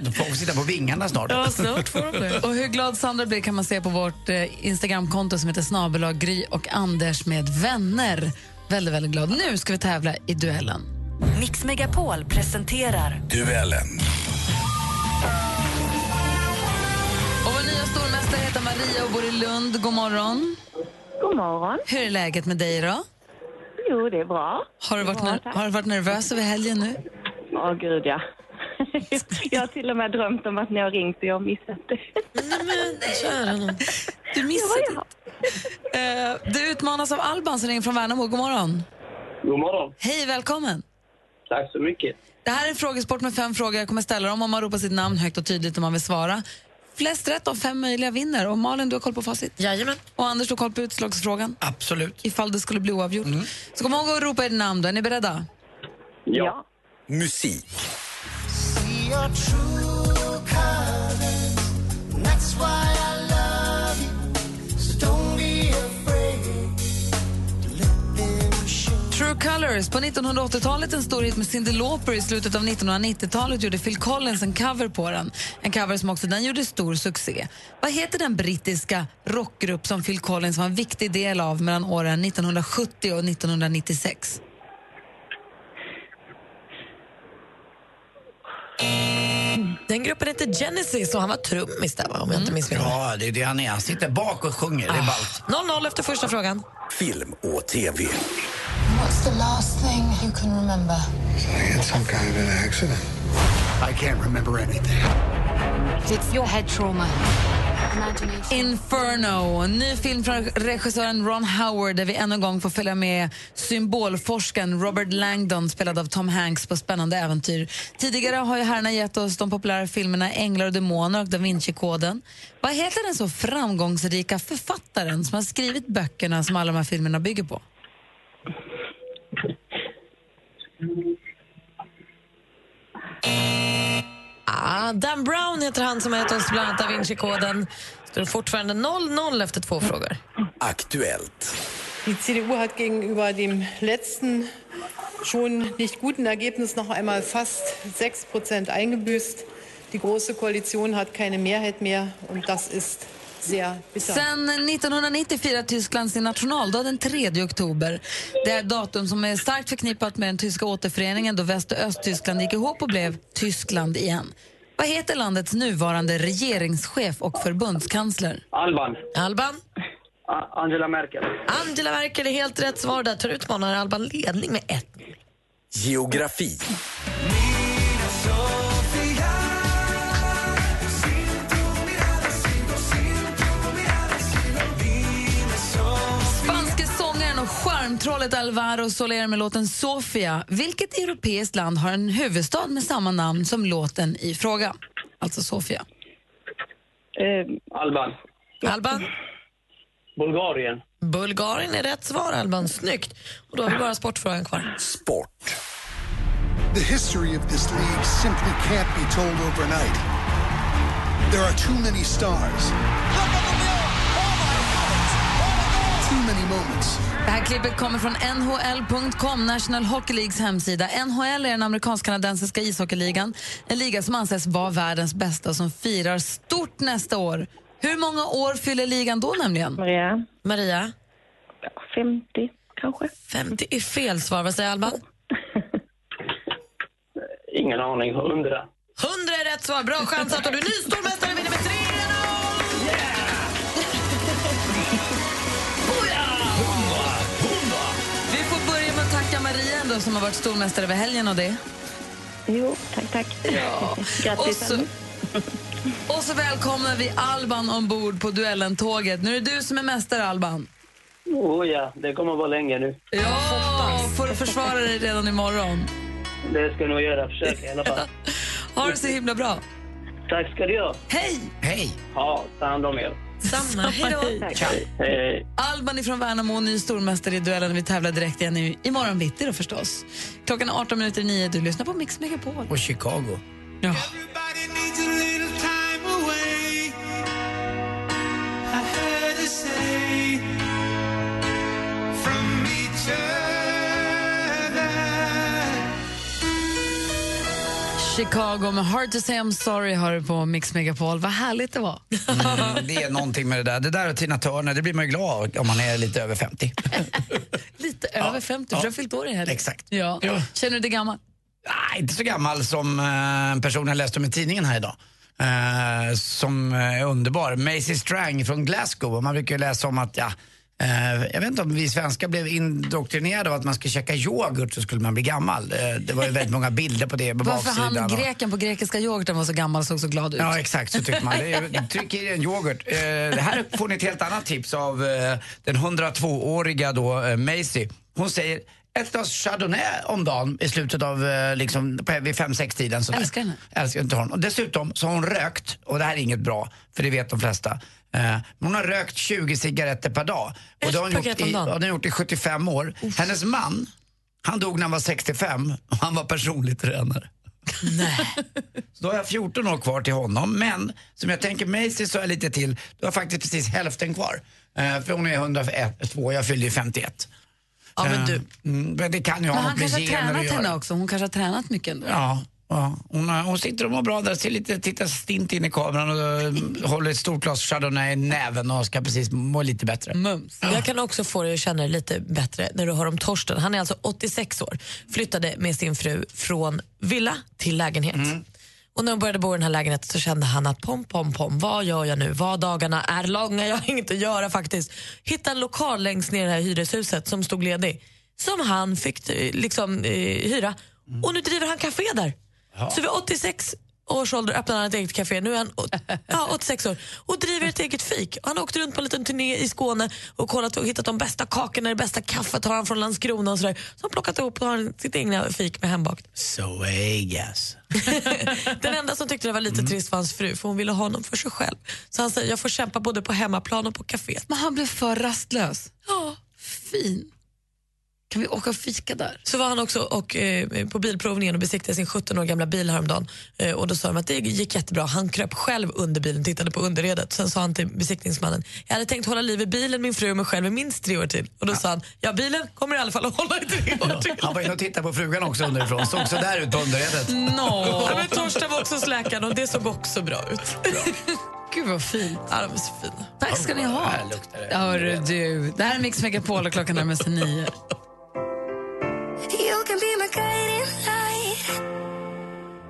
De får sitta på vingarna snart. Ja, snart får de det. Och hur glad Sandra blir kan man se på vårt eh, Instagramkonto som heter snabelag Gry och Anders med vänner. Väldigt, väldigt glad. Nu ska vi tävla i duellen. Mix Megapol presenterar Duellen. Och vår nya stormästare heter Maria och bor i Lund. God morgon. God morgon. Hur är läget med dig då? Jo, det är bra. Har du varit, Bra, ner- har du varit nervös över helgen nu? Åh, gud ja. jag har till och med drömt om att ni har ringt och jag har missat det. Du missade inte. Uh, du utmanas av Alban som ringer från Värnamo. God morgon. God morgon. Hej, välkommen. Tack så mycket. Det här är en frågesport med fem frågor. Jag kommer ställa dem om man ropar sitt namn högt och tydligt om man vill svara. Flest rätt av fem möjliga vinner. Och Malin, du har koll på facit? Jajamän. Och Anders, du har koll på utslagsfrågan? Absolut. Ifall det skulle bli oavgjort. Så kom ihåg att ropa ert namn då. Är ni beredda? Ja. Musik. See your true colors. That's why Colors. På 1980-talet en stor hit med Cyndi Lauper. I slutet av 1990-talet gjorde Phil Collins en cover på den. En cover som också den gjorde stor succé. Vad heter den brittiska rockgrupp som Phil Collins var en viktig del av mellan åren 1970 och 1996? Den gruppen heter Genesis och han var trummis där, om jag inte missminner mig. Ja, det är det han är. Han sitter bak och sjunger. Det är ballt. 0-0 efter första frågan. Film och TV. What's the last thing you can remember? I had some kind of an accident. I can't remember anything. It's your head trauma. Inferno, en ny film från regissören Ron Howard där vi ännu en gång får följa med symbolforskaren Robert Langdon spelad av Tom Hanks på spännande äventyr. Tidigare har ju herrarna gett oss de populära filmerna Änglar och demoner och Da Vinci-koden. Vad heter den så framgångsrika författaren som har skrivit böckerna som alla de här filmerna bygger på? Ah, Dan Brown heter han som har gett oss bland annat Da Vinci-koden. Står fortfarande 0-0 efter två frågor. Aktuellt. Die CDU hat gegenüber dem letzten schon nicht guten Ergebnis noch einmal fast 6 Prozent eingebüßt. Die Große Koalition hat keine Mehrheit mehr und das ist bitter. Sen 1990 firar Tyskland sin nationaldag den 3 oktober. Det är ett datum som är starkt förknippat med den tyska återföreningen då Väst och Östtyskland gick ihop och blev Tyskland igen. Vad heter landets nuvarande regeringschef och förbundskansler? Alban. Alban? A- Angela Merkel. Angela Merkel är helt rätt svar. Där tar utmanar Alban ledning med ett. Geografi. Charmtrollet Alvaro Soler med låten Sofia. Vilket europeiskt land har en huvudstad med samma namn som låten i fråga? Alltså Sofia. Alban. Alban? Bulgarien. Bulgarien är rätt svar, Alban. Snyggt. Och då har vi bara sportfrågan kvar. Sport. The history of this league simply can't be told overnight. There are too many stars. Too many moments. Det här klippet kommer från NHL.com, National Hockey Leagues hemsida. NHL är den amerikansk-kanadensiska ishockeyligan. En liga som anses vara världens bästa och som firar stort nästa år. Hur många år fyller ligan då nämligen? Maria. Maria? 50 kanske. 50 är fel svar. Vad säger Alban? Ingen aning. Hundra. 100 är rätt svar. Bra chansat och du är ny stormästare vinner med 3 Vi Maria ändå, som har varit stormästare över helgen och det. Jo, tack, tack. Ja. Och Grattis. så, och så välkomnar vi Alban ombord på duellentåget. Nu är det du som är mästare, Alban. Oh ja, det kommer att vara länge nu. Ja, får du försvara dig redan imorgon. Det ska jag nog göra. Försöka i alla fall. Ha det så himla bra. Tack ska du ha. Hej! Hej! Ja, ta hand om er. Samma. Hej då. Hej. Alban ifrån Värnamo, ny stormästare i duellen. Vi tävlar direkt igen i, imorgon bitti då förstås. Klockan är 18 minuter i nio. Du lyssnar på Mix Megapol. Och Chicago. Ja. Chicago med Hard to say I'm sorry har du på Mix Megapol. Vad härligt det var. Mm, det är någonting med det där. Det där och Tina Turner, det blir man ju glad om man är lite över 50. Lite över 50, för du har fyllt år i helgen. Exakt. Ja. Känner du dig gammal? Nej, inte så gammal som eh, en person jag läste om i tidningen här idag. Eh, som är underbar. Maisie Strang från Glasgow. Och Man brukar ju läsa om att, ja, eh, jag vet inte om vi svenskar blev indoktrinerade av att man ska käka yoghurt så skulle man bli gammal. Eh, det var ju väldigt många bilder på det på Varför baksidan. han, greken på grekiska yoghurten var så gammal och såg så glad ut. Ja, exakt så tycker man. Tryck i en yoghurt. Eh, det här får ni ett helt annat tips av eh, den 102-åriga då, eh, Maisie. Hon säger ett glas chardonnay om dagen i slutet av, eh, liksom, vid fem sex tiden sådär. Älskar henne. Älskar inte hon. Och dessutom så har hon rökt, och det här är inget bra, för det vet de flesta. Eh, hon har rökt 20 cigaretter per dag. Och det har hon gjort, i, har hon gjort i 75 år. Hennes man, han dog när han var 65 och han var personlig tränare. Så då har jag 14 år kvar till honom. Men som jag tänker Maisie så är jag lite till. Du har faktiskt precis hälften kvar. Eh, för hon är 102 och jag fyller ju 51. Ja, men du. Eh, mm, men det kan ju ha något med gener att tränat henne göra. också. Hon kanske har tränat mycket ändå. Ja, ja. Hon, har- hon sitter och mår bra där, ser lite, tittar stint in i kameran och eh, håller ett stort glas chardonnay i näven och ska precis må lite bättre. Mums. Jag kan också få dig att känna dig lite bättre när du hör om Torsten. Han är alltså 86 år, flyttade med sin fru från villa till lägenhet. Och när de började bo i den här lägenheten så kände han att pom, pom, pom, vad gör jag nu? Vad dagarna är långa, jag har inget att göra faktiskt. Hitta en lokal längst ner i det här hyreshuset som stod ledig. Som han fick eh, liksom, eh, hyra. Och nu driver han café där. Så vid 86 års ålder öppnade han ett eget café. Nu är han ja, 86 år och driver ett eget fik. Och han har åkt runt på en liten turné i Skåne och kollat och hittat de bästa kakorna, det bästa kaffet har han från Landskrona och sådär. Så han har plockat ihop och har sitt egna fik med hembakt. Så Vegas. Den enda som tyckte det var lite trist var hans fru för hon ville ha honom för sig själv. Så han säger jag får kämpa både på hemmaplan och på kaféet. Men han blev för rastlös. Ja. Fin. Kan vi åka och fika där? Så var han också och, eh, på bilprovningen och besiktade sin 17 år gamla bil häromdagen. Eh, och då sa de att det gick jättebra. Han kröp själv under bilen, tittade på underredet. Sen sa han till besiktningsmannen, jag hade tänkt hålla liv i bilen, min fru och mig själv i minst tre år till. Och då sa han, ja bilen kommer i alla fall att hålla i tre år till. Han var inne och tittade på frugan också underifrån. Såg så där ut på underredet. No. Ja, men Torsten var också hos läkaren och det såg också bra ut. Gud vad fint. Ja, de är så fina. Tack ska ni ha. Här luktar det. Hörru du, det här är Mix Megapol och klockan närmar sig nio.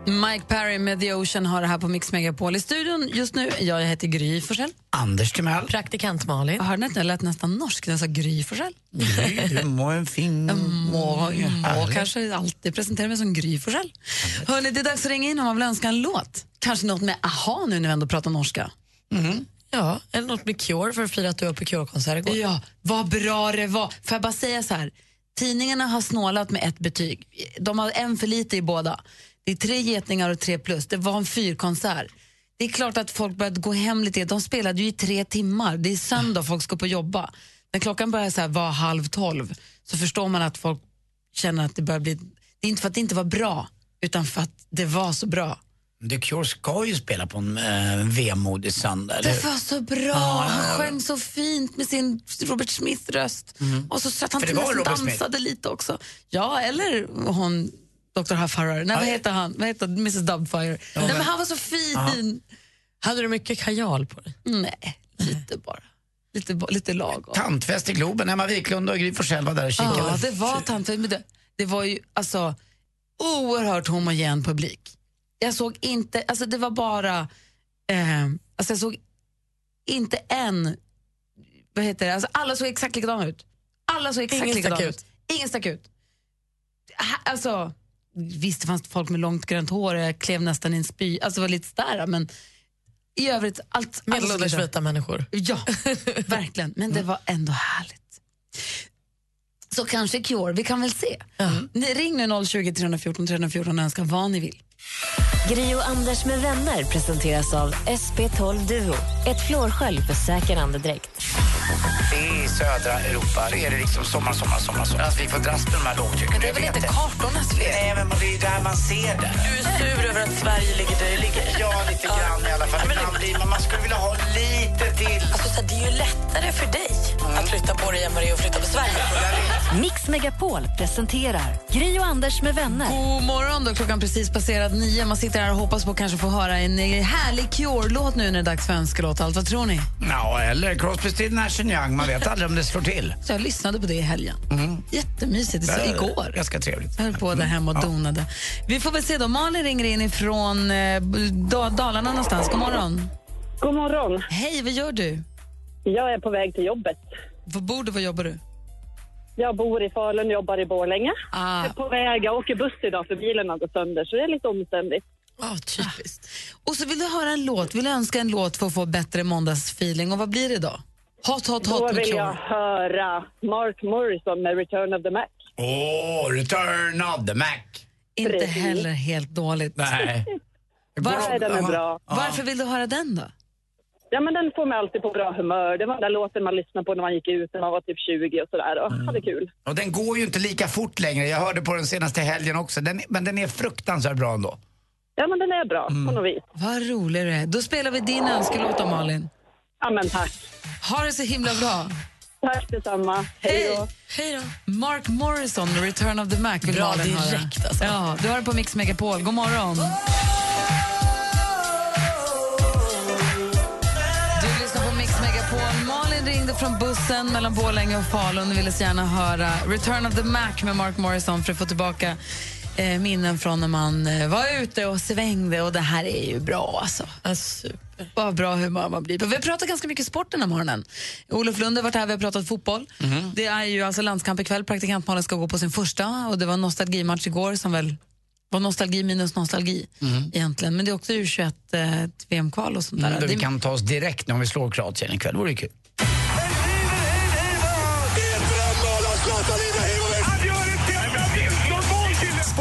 Mike Perry med The Ocean har det här på Mix Megapol. I studion just nu, jag heter Gry Forssell. Anders Timell. Praktikant Malin. Jag hörde att jag lät nästan norsk när jag sa Gry Forssell. Gry, Du må en fin... Jag må, må härligt. kanske alltid presentera mig som Gry Forssell. Hörrni, det är dags att ringa in om man vill önska en låt. Kanske något med aha nu när vi ändå pratar norska. Ja, eller något med Cure för att fira att du var på Cure-konsert igår. Ja, vad bra det var. Får jag bara säga så här. Tidningarna har snålat med ett betyg. De har en för lite i båda. Det är tre getningar och tre plus. Det var en fyrkonsert. Det är klart att folk började gå hem lite. De spelade ju i tre timmar. Det är söndag, folk ska på jobba. När klockan börjar så här vara halv tolv så förstår man att folk känner att det börjar bli... Det är inte för att det inte var bra, utan för att det var så bra. The Cure ska ju spela på en äh, vemodig söndag, eller? Det var så bra. Ja, han ja, ja. sjöng så fint med sin Robert Smith-röst. Och så satt han till och dansade lite också. Ja, eller hon, Dr. Huffhurrer. Nej, vad heter han? Vad heter Mrs Doubtfire? Nej, men han var så fin. Hade du mycket kajal på dig? Nej, lite bara. Lite, lite lagom. Tantfest i Globen. Emma Wiklund och Gry Forssell var där och kikade. Ja, det var tant. Men det, det var ju alltså oerhört homogen publik. Jag såg inte, alltså det var bara, eh, alltså jag såg inte en, vad heter det, alltså alla såg exakt likadana ut. Alla såg exakt Ingen likadana ut. Ingen stack ut. Alltså, visst det fanns folk med långt grönt hår och jag klev nästan i en spy, alltså det var lite där men i övrigt allt. Medelålders vita människor. Ja, verkligen. Men det var ändå härligt. Så kanske Cure, vi kan väl se. Ni, ring nu 020 314 314 och önska vad ni vill. Gri och Anders med vänner presenteras av SP12 Duo. Ett flårskölj för säker andedräkt. I södra Europa är det liksom sommar, sommar, sommar. sommar. Alltså, vi får dras med de här lågtrycken. Men det är väl inte kartornas fel? Nej, men det är där man ser det. Du är sur över att Sverige ligger där det ligger. Ja, lite grann i alla fall. Blir man, man skulle lite till. Alltså, så här, det är ju lättare för dig att flytta på dig än vad det är att flytta på Sverige. Mix Megapol presenterar Gri och Anders med vänner. God morgon, då klockan precis passerat nio. Man sitter här och hoppas på att kanske få höra en härlig Cure-låt nu när det är dags för önskelåt. Allt, vad tror ni? Ja, eller Crosby, Still, Nash Young. Man vet aldrig om det slår till. Så jag lyssnade på det i helgen. Mm. Jättemysigt. Det så igår. Ganska trevligt. Jag höll på där hemma och donade. Vi får väl se då. Malin ringer in ifrån eh, Da- Dalarna någonstans. God morgon. God morgon. Hej, vad gör du? Jag är på väg till jobbet. Var bor du? Vad jobbar du? Jag bor i Falun, jobbar i Borlänge. Ah. Jag är på väg, jag åker buss idag för bilen har gått sönder så det är lite omständigt. Ja, typiskt. Och så vill du höra en låt, vill du önska en låt för att få bättre måndagsfeeling. Och vad blir det då? Hot, hot, Då hot med vill jag höra Mark Morrison med Return of the Mac. Åh, Return of the Mac. Inte Precis. heller helt dåligt. Nej. Nej, den är bra. Varför vill du höra den då? Ja, men den får mig alltid på bra humör. Det var den där låten man lyssnade på när man gick ut när man var typ 20 och sådär och hade kul. Och den går ju inte lika fort längre. Jag hörde på den senaste helgen också. Den, men den är fruktansvärt bra ändå. Ja, men den är bra Mm. på något vis. Vad rolig du är. Då spelar vi din önskelåt då, Malin. Ja, men tack. Ha det så himla bra. Tack detsamma. Hej då. Hej då. Mark Morrison med Return of the Mac vill Bra höra. direkt, alltså. Ja, du har det på Mix Megapol. God morgon. Du ringde från bussen mellan Borlänge och Falun och ville så gärna höra Return of the Mac med Mark Morrison för att få tillbaka eh, minnen från när man eh, var ute och svängde och det här är ju bra alltså. super. Vad bra humör man blir på. Vi har pratat ganska mycket sport den här morgonen. Olof Lund har varit här, vi har pratat fotboll. Det är ju alltså landskamp ikväll, praktikantmalen ska gå på sin första och det var nostalgimatch igår som väl var nostalgi minus nostalgi egentligen. Men det är också U21 eh, VM-kval och sånt där. Mm, vi Det- kan ta oss direkt när vi slår Kroatien ikväll. Det vore kul.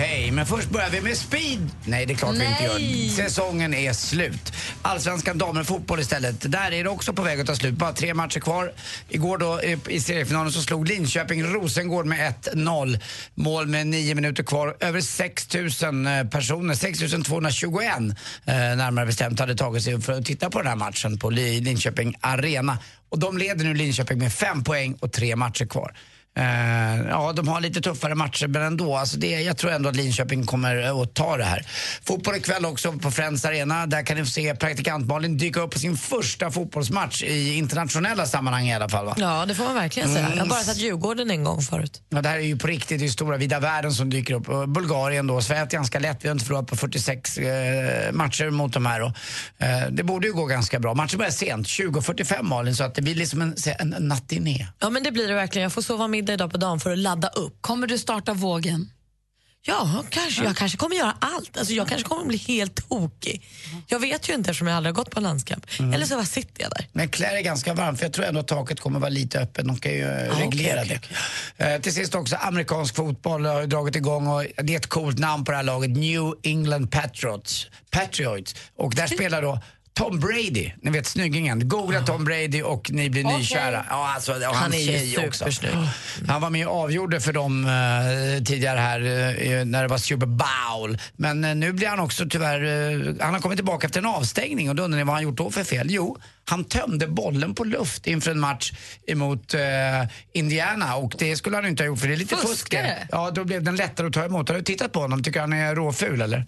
hej. Men först börjar vi med speed. Nej, det är klart vi inte Nej. gör. Säsongen är slut. Allsvenskan damer fotboll istället. Där är det också på väg att ta slut. Bara tre matcher kvar. Igår då eh, i seriefinalen så slog Linköping Rosengård med 1-0. Mål med nio minuter kvar. Över 6 000 eh, personer, 6 221 eh, närmare bestämt, hade tagit sig för att titta på den här matchen på Li- Linköping Arena. Och de leder nu Linköping med fem poäng och tre matcher kvar. Eh, ja, de har lite tuffare matcher men ändå. Alltså det, jag tror ändå att Linköping kommer eh, att ta det här. Fotboll ikväll också på Friends Arena. Där kan ni få se praktikant Malin dyka upp på sin första fotbollsmatch i internationella sammanhang i alla fall. Va? Ja, det får man verkligen säga. Mm. Jag har bara sett Djurgården en gång förut. Ja, det här är ju på riktigt, det är stora vida världen som dyker upp. Bulgarien då, haft ganska lätt, vi har inte förlorat på 46 eh, matcher mot de här. Och, eh, det borde ju gå ganska bra. Matchen börjar sent, 20.45 Malin, så att det blir liksom en, en, en nattiné. Ja, men det blir det verkligen. Jag får sova middag idag på dagen för att ladda upp. Kommer du starta vågen? Ja, kanske. Jag kanske kommer göra allt. Alltså, jag kanske kommer bli helt tokig. Jag vet ju inte eftersom jag aldrig har gått på landskamp. Mm. Eller så bara sitter jag där. Men klär är ganska varmt för jag tror ändå att taket kommer vara lite öppet. De kan ju eh, reglera okej, det. Eh, till sist också, amerikansk fotboll har dragit igång och det är ett coolt namn på det här laget. New England Patriots. Patriots. Och där spelar då Tom Brady, ni vet snyggingen. Googla Tom Brady och ni blir Okej. nykära. Ja, alltså, Han hans är ju också. supersnygg. Han var med och avgjorde för dem eh, tidigare här eh, när det var Super Bowl. Men eh, nu blir han också tyvärr, han har kommit tillbaka efter en avstängning och då undrar ni vad han gjort då för fel? Jo, han tömde bollen på luft inför en match emot Indiana och det skulle han inte ha gjort för det är lite fusk. Ja, då blev den lättare att ta emot. Har du tittat på honom? Tycker han är råful eller?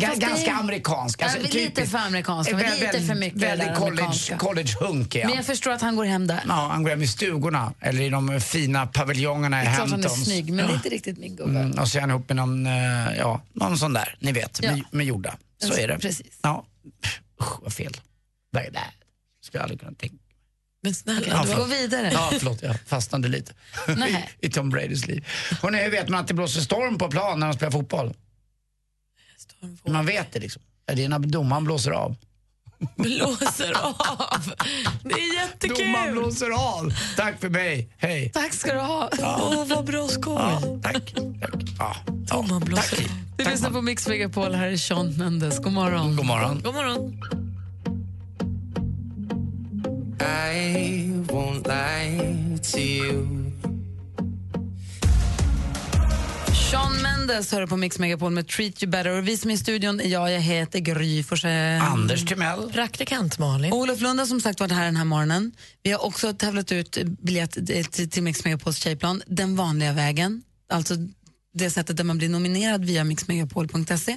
Ja, fast det- ganska amerikansk. Alltså, Ja, lite för amerikanska, men lite för mycket Väldigt college, college-hunk är Men jag förstår att han går hem där. Ja, han går hem i stugorna eller i de fina paviljongerna i Det är klart han är Hamptons. snygg, men det är inte riktigt min gubbe. Mm, och så är han ihop med någon, eh, ja, någon sån där, ni vet, Ja. med, med jorda. Så Alltså, är det. precis. Ja. Usch, vad fel. Nej, nej. Skulle jag aldrig kunna tänka Men snälla, Okej, du går vidare. Ja, förlåt, jag fastnade lite i, i Tom Bradys liv. Hörrni, hur vet man att det blåser storm på plan när de spelar fotboll? Man vet det liksom. Ja, det är när domaren blåser av. blåser av. Det är jättekul. Domaren blåser av. Tack för mig, hej. Tack ska du ha. Åh, vad bra skoj. Ja, tack. tack. Ja, Domaren blåser av. Du lyssnar på Mix Megapol, här är Sean Mendes. God morgon. God morgon. God morgon. I won't lie to you. Sean Mendes hör på Mix Megapol med Treat You Better. Och vi som är i studion är jag, jag heter Gry Forssell. Anders Timell. Praktikant Malin. Olof Lund har som sagt varit här den här morgonen. Vi har också tävlat ut biljett till, till Mix Megapols tjejplan den vanliga vägen. Alltså det sättet där man blir nominerad via mixmegapol.se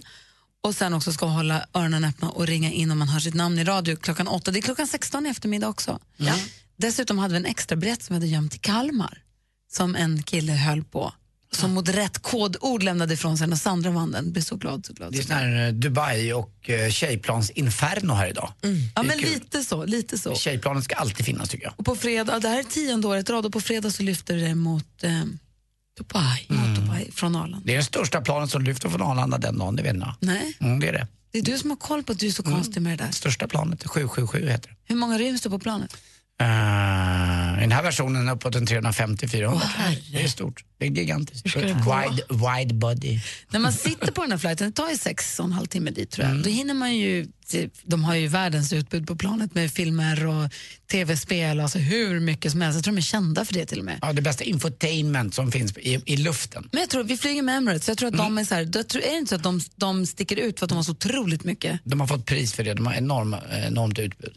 och sen också ska hålla öronen öppna och ringa in om man hör sitt namn i radio klockan åtta. Det är klockan 16 i eftermiddag också. Ja. Dessutom hade vi en extra biljett som vi hade gömt i Kalmar som en kille höll på som mot rätt kodord lämnade ifrån sig när Sandra vann den. Blev så glad, så glad. Det är Så sån här eh, Dubai och eh, tjejplans inferno här idag. Ja, Det är men kul. lite så. Lite så. Tjejplanen ska alltid finnas tycker jag. Och på fredag, det här är tionde året i rad och på fredag så lyfter det mot eh, Dubai, mot Dubai från Arlanda. Det är den största planen som lyfter från Arlanda den dagen, det vet ni. Nej, Mm, det är det. det är du som har koll på att du är så konstig med det där. Största planet, 777 heter det. Hur många ryms det på planet? Uh, I den här versionen uppåt en 350-400. det är stort. Det är gigantiskt. det? Wide, wide body. När man sitter på den här flighten, det tar ju sex och en halv timme dit tror jag. Då hinner man ju, de har ju världens utbud på planet med filmer och tv-spel, alltså hur mycket som helst. Jag tror de är kända för det till och med. Ja, det bästa infotainment som finns i, i luften. Men jag tror, vi flyger med Emirates, jag tror att de är så här, tror, är det inte så att de, de sticker ut för att de har så otroligt mycket? De har fått pris för det, de har enorm, enormt utbud.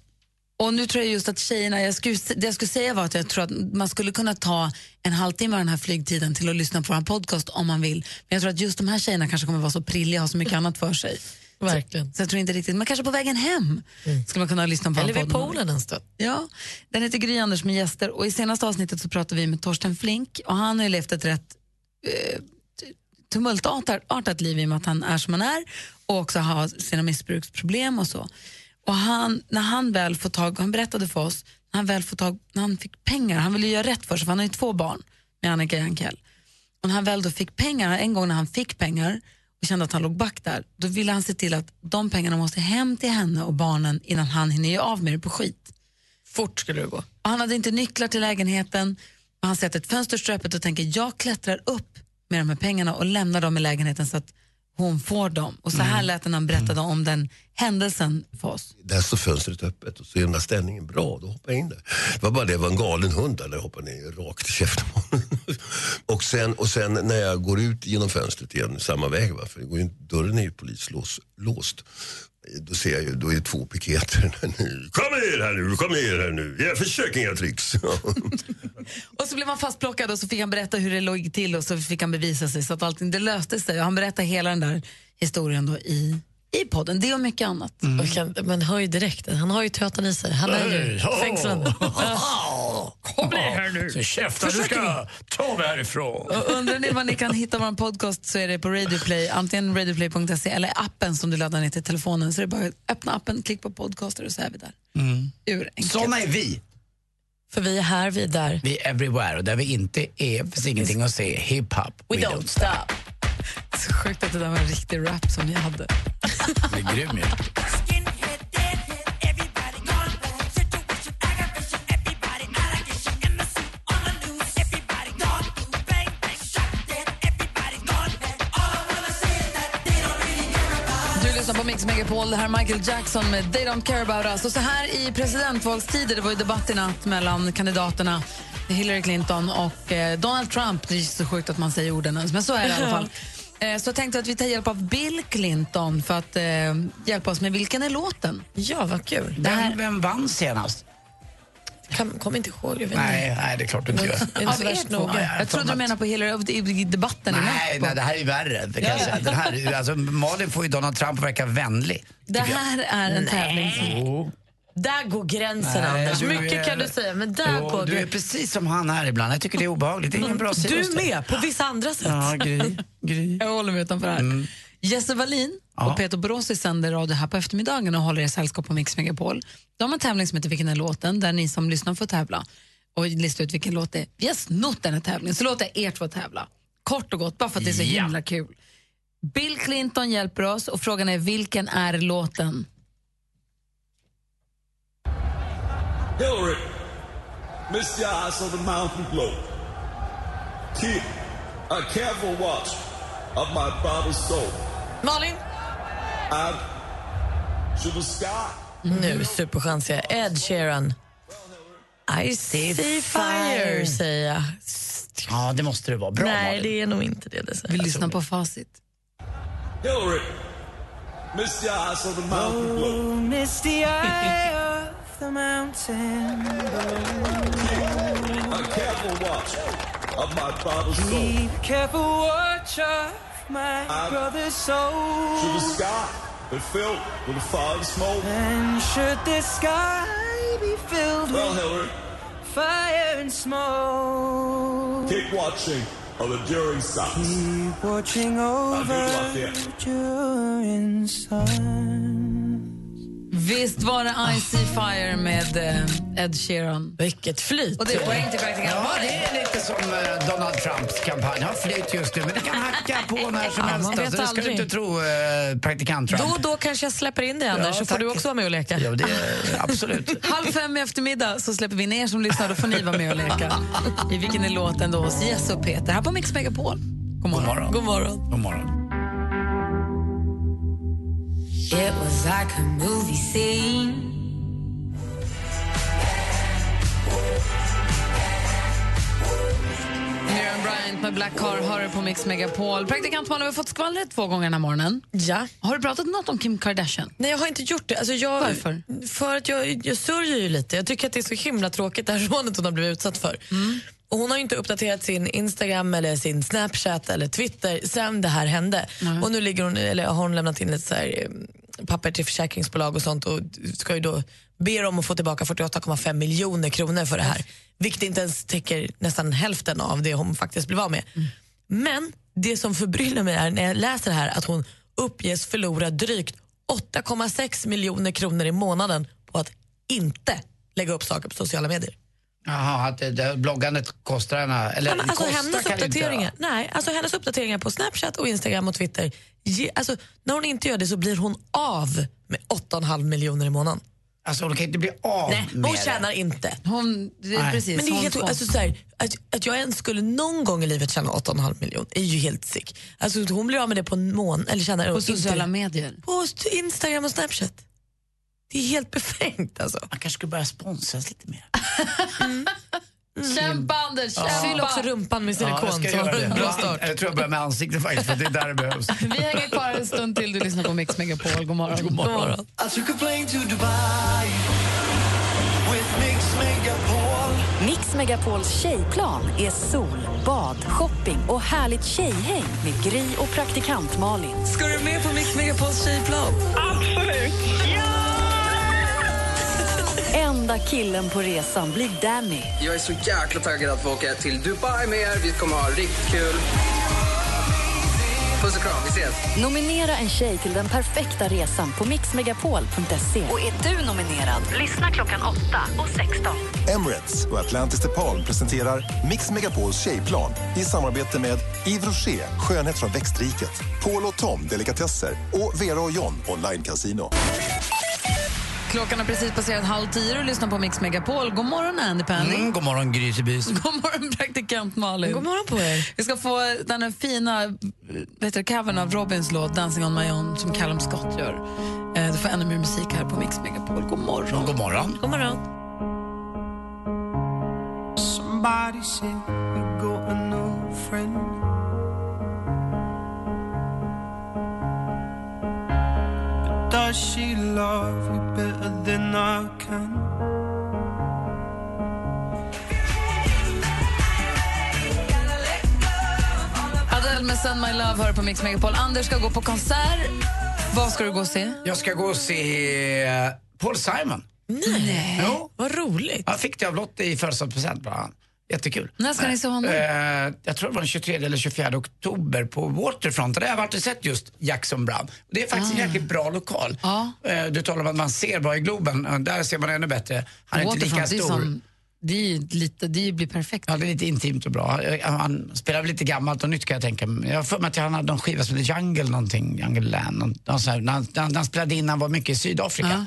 Och nu tror jag just att tjejerna, jag skulle, det jag skulle säga var att jag tror att man skulle kunna ta en halvtimme av den här flygtiden till att lyssna på vår podcast om man vill. Men jag tror att just de här tjejerna kanske kommer vara så prilliga och ha så mycket annat för sig. Verkligen. Så, så jag tror inte riktigt, men kanske på vägen hem skulle man kunna lyssna på Eller vid poolen en stund. Ja, den heter Gry Anders med gäster och i senaste avsnittet så pratade vi med Torsten Flink och han har ju levt ett rätt eh, tumultartat artat liv i och med att han är som han är och också har sina missbruksproblem och så. Och han, när han väl får tag, han berättade för oss, när han väl får tag, när han fick pengar, han ville göra rätt för sig för han har ju två barn med Annika Jankell. Och när han väl då fick pengar, en gång när han fick pengar och kände att han låg back där, då ville han se till att de pengarna måste hem till henne och barnen innan han hinner av med det på skit. Fort skulle det gå. Och han hade inte nycklar till lägenheten. Och han sätter ett fönster öppet och tänker jag klättrar upp med de här pengarna och lämnar dem i lägenheten så att hon får dem. Och så här lät han när han berättade om den händelsen för oss. Där står fönstret öppet och så är den där ställningen bra, då hoppar jag in där. Det var bara det, det var en galen hund där, där hoppade ner rakt i käften och, sen, och sen när jag går ut genom fönstret igen, samma väg, va? för det går dörren är ju polislåst. Då ser jag ju, då är det två piketer. kom ner här nu, kom ner här nu. Jag försöker inga tricks. Och så blev han fastplockad och så fick han berätta hur det låg till och så fick han bevisa sig så att allting det löste sig. Och han berättade hela den där historien då i, i podden. Det och mycket annat. Och kan, man hör ju direkt, han har ju tötan i sig. Han är ju fängslande. Kom ner här nu! Så käftar, du ska ta mig härifrån. Och undrar ni var ni kan hitta vår podcast så är det på Radioplay, antingen radioplay.se eller appen som du laddar ner till telefonen. Så det är bara att öppna appen, klicka på podcaster och så är vi där. Urenkelt. Såna är vi. För vi är här, vi är där. Vi är everywhere och där vi inte är finns ingenting att se. Hip-hop, we, don't stop. Så sjukt att det där var en riktig rap som ni hade. Det är grym ju. Lyssnar på Mix Megapol. Det här är Michael Jackson med They don't care about us. Och så här i presidentvalstider, det var ju debatt i natt mellan kandidaterna Hillary Clinton och eh, Donald Trump. Det är så sjukt att man säger orden ens, men så är det i alla fall. Eh, så jag tänkte att vi tar hjälp av Bill Clinton för att eh, hjälpa oss med vilken är låten? Ja, vad kul. Vem, vem vann senast? Kan, kom inte ihåg. Jag Nej, nej, det är klart du inte gör. Är det Av er två? noga? jag Jag trodde du menade på Hillary i, i debatten Nej, nej, det här är värre. Det kan Ja. säga. Den här, alltså, Malin får ju Donald Trump att verka vänlig. Det här är en tävling som... Där går gränsen, Nej, Anders. Mycket är- kan du säga, men där Jo, går du är precis som han är ibland. Jag tycker det är obehagligt. Det är ingen bra sida Du med, på vissa andra sätt. Ja, Gry. Gry. Jag håller med utanför här. Jesse Wallin Ja. och Peter Borossi sänder radio här på eftermiddagen och håller er sällskap på Mix Megapol. De har en tävling som heter Vilken är låten? där ni som lyssnar får tävla och lista ut vilken låt det är. Vi har snott den här tävlingen, så låt er två tävla. Kort och gott, bara för att det är så Ja. himla kul. Bill Clinton hjälper oss och frågan är vilken är låten? Hillary, miss your eyes on the mountain glow. Keep a careful watch of my father's soul. Malin? I to the sky. Nu superchansiga. Ed Sheeran. I see fire, säger jag. Ja, det måste det vara. Bra Nej, Malin. det är nog inte det. det Vi lyssnar på facit. Hillary, Miss the eyes of the mountain glow. Miss the eye of the mountain A careful watch of my father's soul. Keep careful watch of my I'm- brother's soul. To the sky be filled with the fog smoke. And should the sky be filled Well, with Hillary, fire and smoke, keep watching of the during keep watching over there. during sun. Visst var det I See Fire med eh, Ed Sheeran. Vilket flyt. Och det är poäng till praktikant Ja, det är lite som eh, Donald Trumps kampanj. Har flyt just nu, men det kan hacka på när som Ja, helst. man vet Alltså, det ska du aldrig. inte tro, eh, praktikant Trump. Då och då kanske jag släpper in dig, Anders, Ja, så får tack. du också vara med och leka. Ja, det är, absolut. Halv fem i eftermiddag så släpper vi in er som lyssnar. Då får ni vara med och leka. I vilken är låten då hos Jess och Peter här på Mix Megapol. God morgon. God morgon. God morgon. God morgon. It was like a movie scene. Bryant med Black Car har du på Mix Megapol. Praktikant Malin, vi har fått skvallret två gånger den här morgonen. Ja. Har du pratat något om Kim Kardashian? Nej, jag har inte gjort det. Alltså jag, Varför? För att jag, jag sörjer ju lite. Jag tycker att det är så himla tråkigt det här rånet hon har blivit utsatt för. Och hon har ju inte uppdaterat sin Instagram eller sin Snapchat eller Twitter sen det här hände. Och nu ligger hon, eller har hon lämnat in ett så här, eh, papper till försäkringsbolag och sånt och ska ju då be om att få tillbaka 48,5 miljoner kronor för det här. Vilket inte ens täcker nästan hälften av det hon faktiskt blev av med. Men det som förbryllar mig är när jag läser här att hon uppges förlora drygt 8,6 miljoner kronor i månaden på att inte lägga upp saker på sociala medier. Jaha, att det, det, bloggandet kostar henne... Eller Men alltså kostar hennes inte uppdateringar, göra. nej, alltså hennes uppdateringar på Snapchat och Instagram och Twitter, ge, alltså, när hon inte gör det så blir hon av med 8,5 miljoner i månaden. Alltså hon kan inte bli av Nej, med hon det. tjänar inte. Hon, det precis, Men det är hon helt, får- alltså, så här, att, att jag ens skulle någon gång i livet tjäna 8,5 miljoner är ju helt sick. Alltså, hon blir av med det på en månad. Eller tjänar på inte- sociala medier. På st- Instagram och Snapchat. Det är helt befängt alltså. Man kanske skulle börja sponsras lite mer. Kämpa Anders, kämpa! Fyll också rumpan med Ja, jag silikon du en det. bra Ja, start. Jag tror jag börjar med ansiktet faktiskt, för det är där det behövs. Vi hänger kvar en stund till. Du lyssnar på Mix Megapol. God morgon. God morgon. I took a plane to Dubai with Mix Megapol. Mix Megapols tjejplan är sol, bad, shopping och härligt tjejhäng med Gry och praktikant Malin. Ska du med på Mix Megapols tjejplan? Absolut. Enda killen på resan blir Danny. Jag är så jäkla taggad att få åka till Dubai med er. Vi kommer ha riktigt kul. Puss och kram, vi ses. Nominera en tjej till den perfekta resan på mixmegapol.se. Och är du nominerad, lyssna klockan 8 och 16. Emirates och Atlantis DePaul presenterar Mix Megapols tjejplan i samarbete med Yves Rocher, skönhet från växtriket, Paul och Tom, delikatesser och Vera och John, online casino. Klockan har precis passerat halv tio och lyssnar på Mix Megapol. God morgon Andy Pandy. Mm, god morgon Grytebys. God morgon praktikant Malin. God morgon på er. Vi ska få den här fina vet du, covern av Robins låt Dancing on my own som Callum Scott gör. Eh, Du får ännu mer musik här på Mix Megapol. God morgon. God morgon. God morgon. Somebody said we got a new friend. Does she love you better than I can? Adele med Send My Love hör på Mix Megapol. Anders ska gå på konsert. Vad ska du gå och se? Jag ska gå och se eh, Paul Simon. Nej, Jo. vad roligt. Jag fick det av Lotte i födelsedagspresent bland annat. Jättekul. När ska ni se honom? Eh, jag tror det var den 23 eller 24 oktober på Waterfront. Där har jag varit och sett just Jackson Brown. Det är faktiskt en jäkligt bra lokal. Ja. Eh, du talar om att man ser bra i Globen. Eh, Där ser man ännu bättre. Han är inte lika Waterfront, det stor. som- Det är lite, det blir perfekt. Ja, det är lite intimt och bra. Han spelar väl lite gammalt och nytt kan jag tänka mig. Jag har för mig att han hade någon skiva som heter Jungle någonting, Jungle Land. Någon, någon sån här, när, han, när han spelade in när han var mycket i Sydafrika.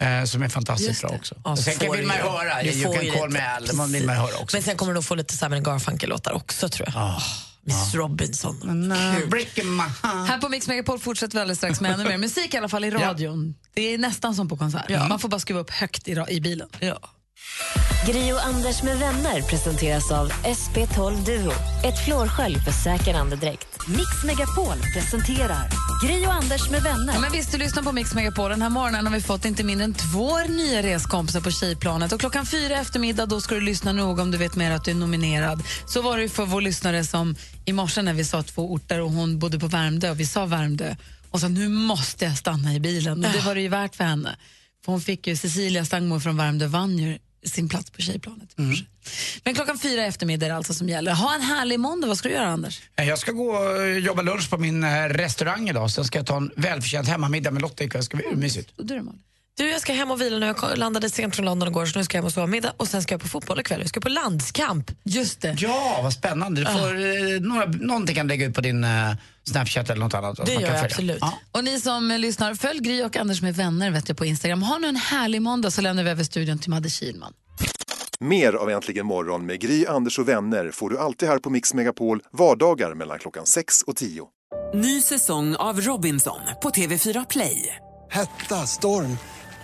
Eh, som är fantastiskt bra också. Ja, sen kan, vill man höra, Du You can call me Al, man vill man höra också. Men sen kommer du få lite Simon Garfunkel-låtar också tror jag. Oh, Miss Robinson. Heart. Här på Mix Megapol fortsätter vi alldeles strax med ännu mer musik, i alla fall i radion. Det är nästan som på konsert. Man får bara skruva upp högt i, i bilen. Ja. Gri och Anders med vänner presenteras av SP12 Duo. Ett flårskölj för säker andedräkt. Mix Megapol presenterar Gri och Anders med vänner. Ja, men visst, du lyssnar på Mix Megapol. Den här morgonen har vi fått inte mindre än två nya reskompisar på tjejplanet. Och klockan fyra eftermiddag då ska du lyssna noga om du vet mer att du är nominerad. Så var det för vår lyssnare som i morse när vi sa två orter och hon bodde på Värmdö och vi sa Värmdö och sa nu måste jag stanna i bilen. Och det var det ju värt för henne. För hon fick ju, Cecilia Stangmo från Värmdö vann ju sin plats på tjejplanet. morse. Men klockan fyra i eftermiddag är det alltså som gäller. Ha en härlig måndag. Vad ska du göra Anders? Jag ska gå och jobba lunch på min eh, restaurang idag. Sen ska jag ta en välförtjänt hemmamiddag med Lotta ikväll. Det ska bli urmysigt. Och du då Malin? Du, jag ska hem och vila nu. Jag landade sent från London igår så nu ska jag hem och sova middag och sen ska jag på fotboll ikväll. Jag ska på landskamp. Just det. Ja, vad spännande. Du får, eh, några, någonting kan du lägga ut på din eh, Snapchat eller något annat. Det gör jag följa. absolut. Ja. Och ni som eh, lyssnar, följ Gry och Anders med vänner vet jag, på Instagram. Ha nu en härlig måndag så lämnar vi över studion till Madde Kihlman. Mer av Äntligen morgon med Gry, Anders och vänner får du alltid här på Mix Megapol vardagar mellan klockan 6 och 10. Ny säsong av Robinson på TV4 Play. Hetta, storm,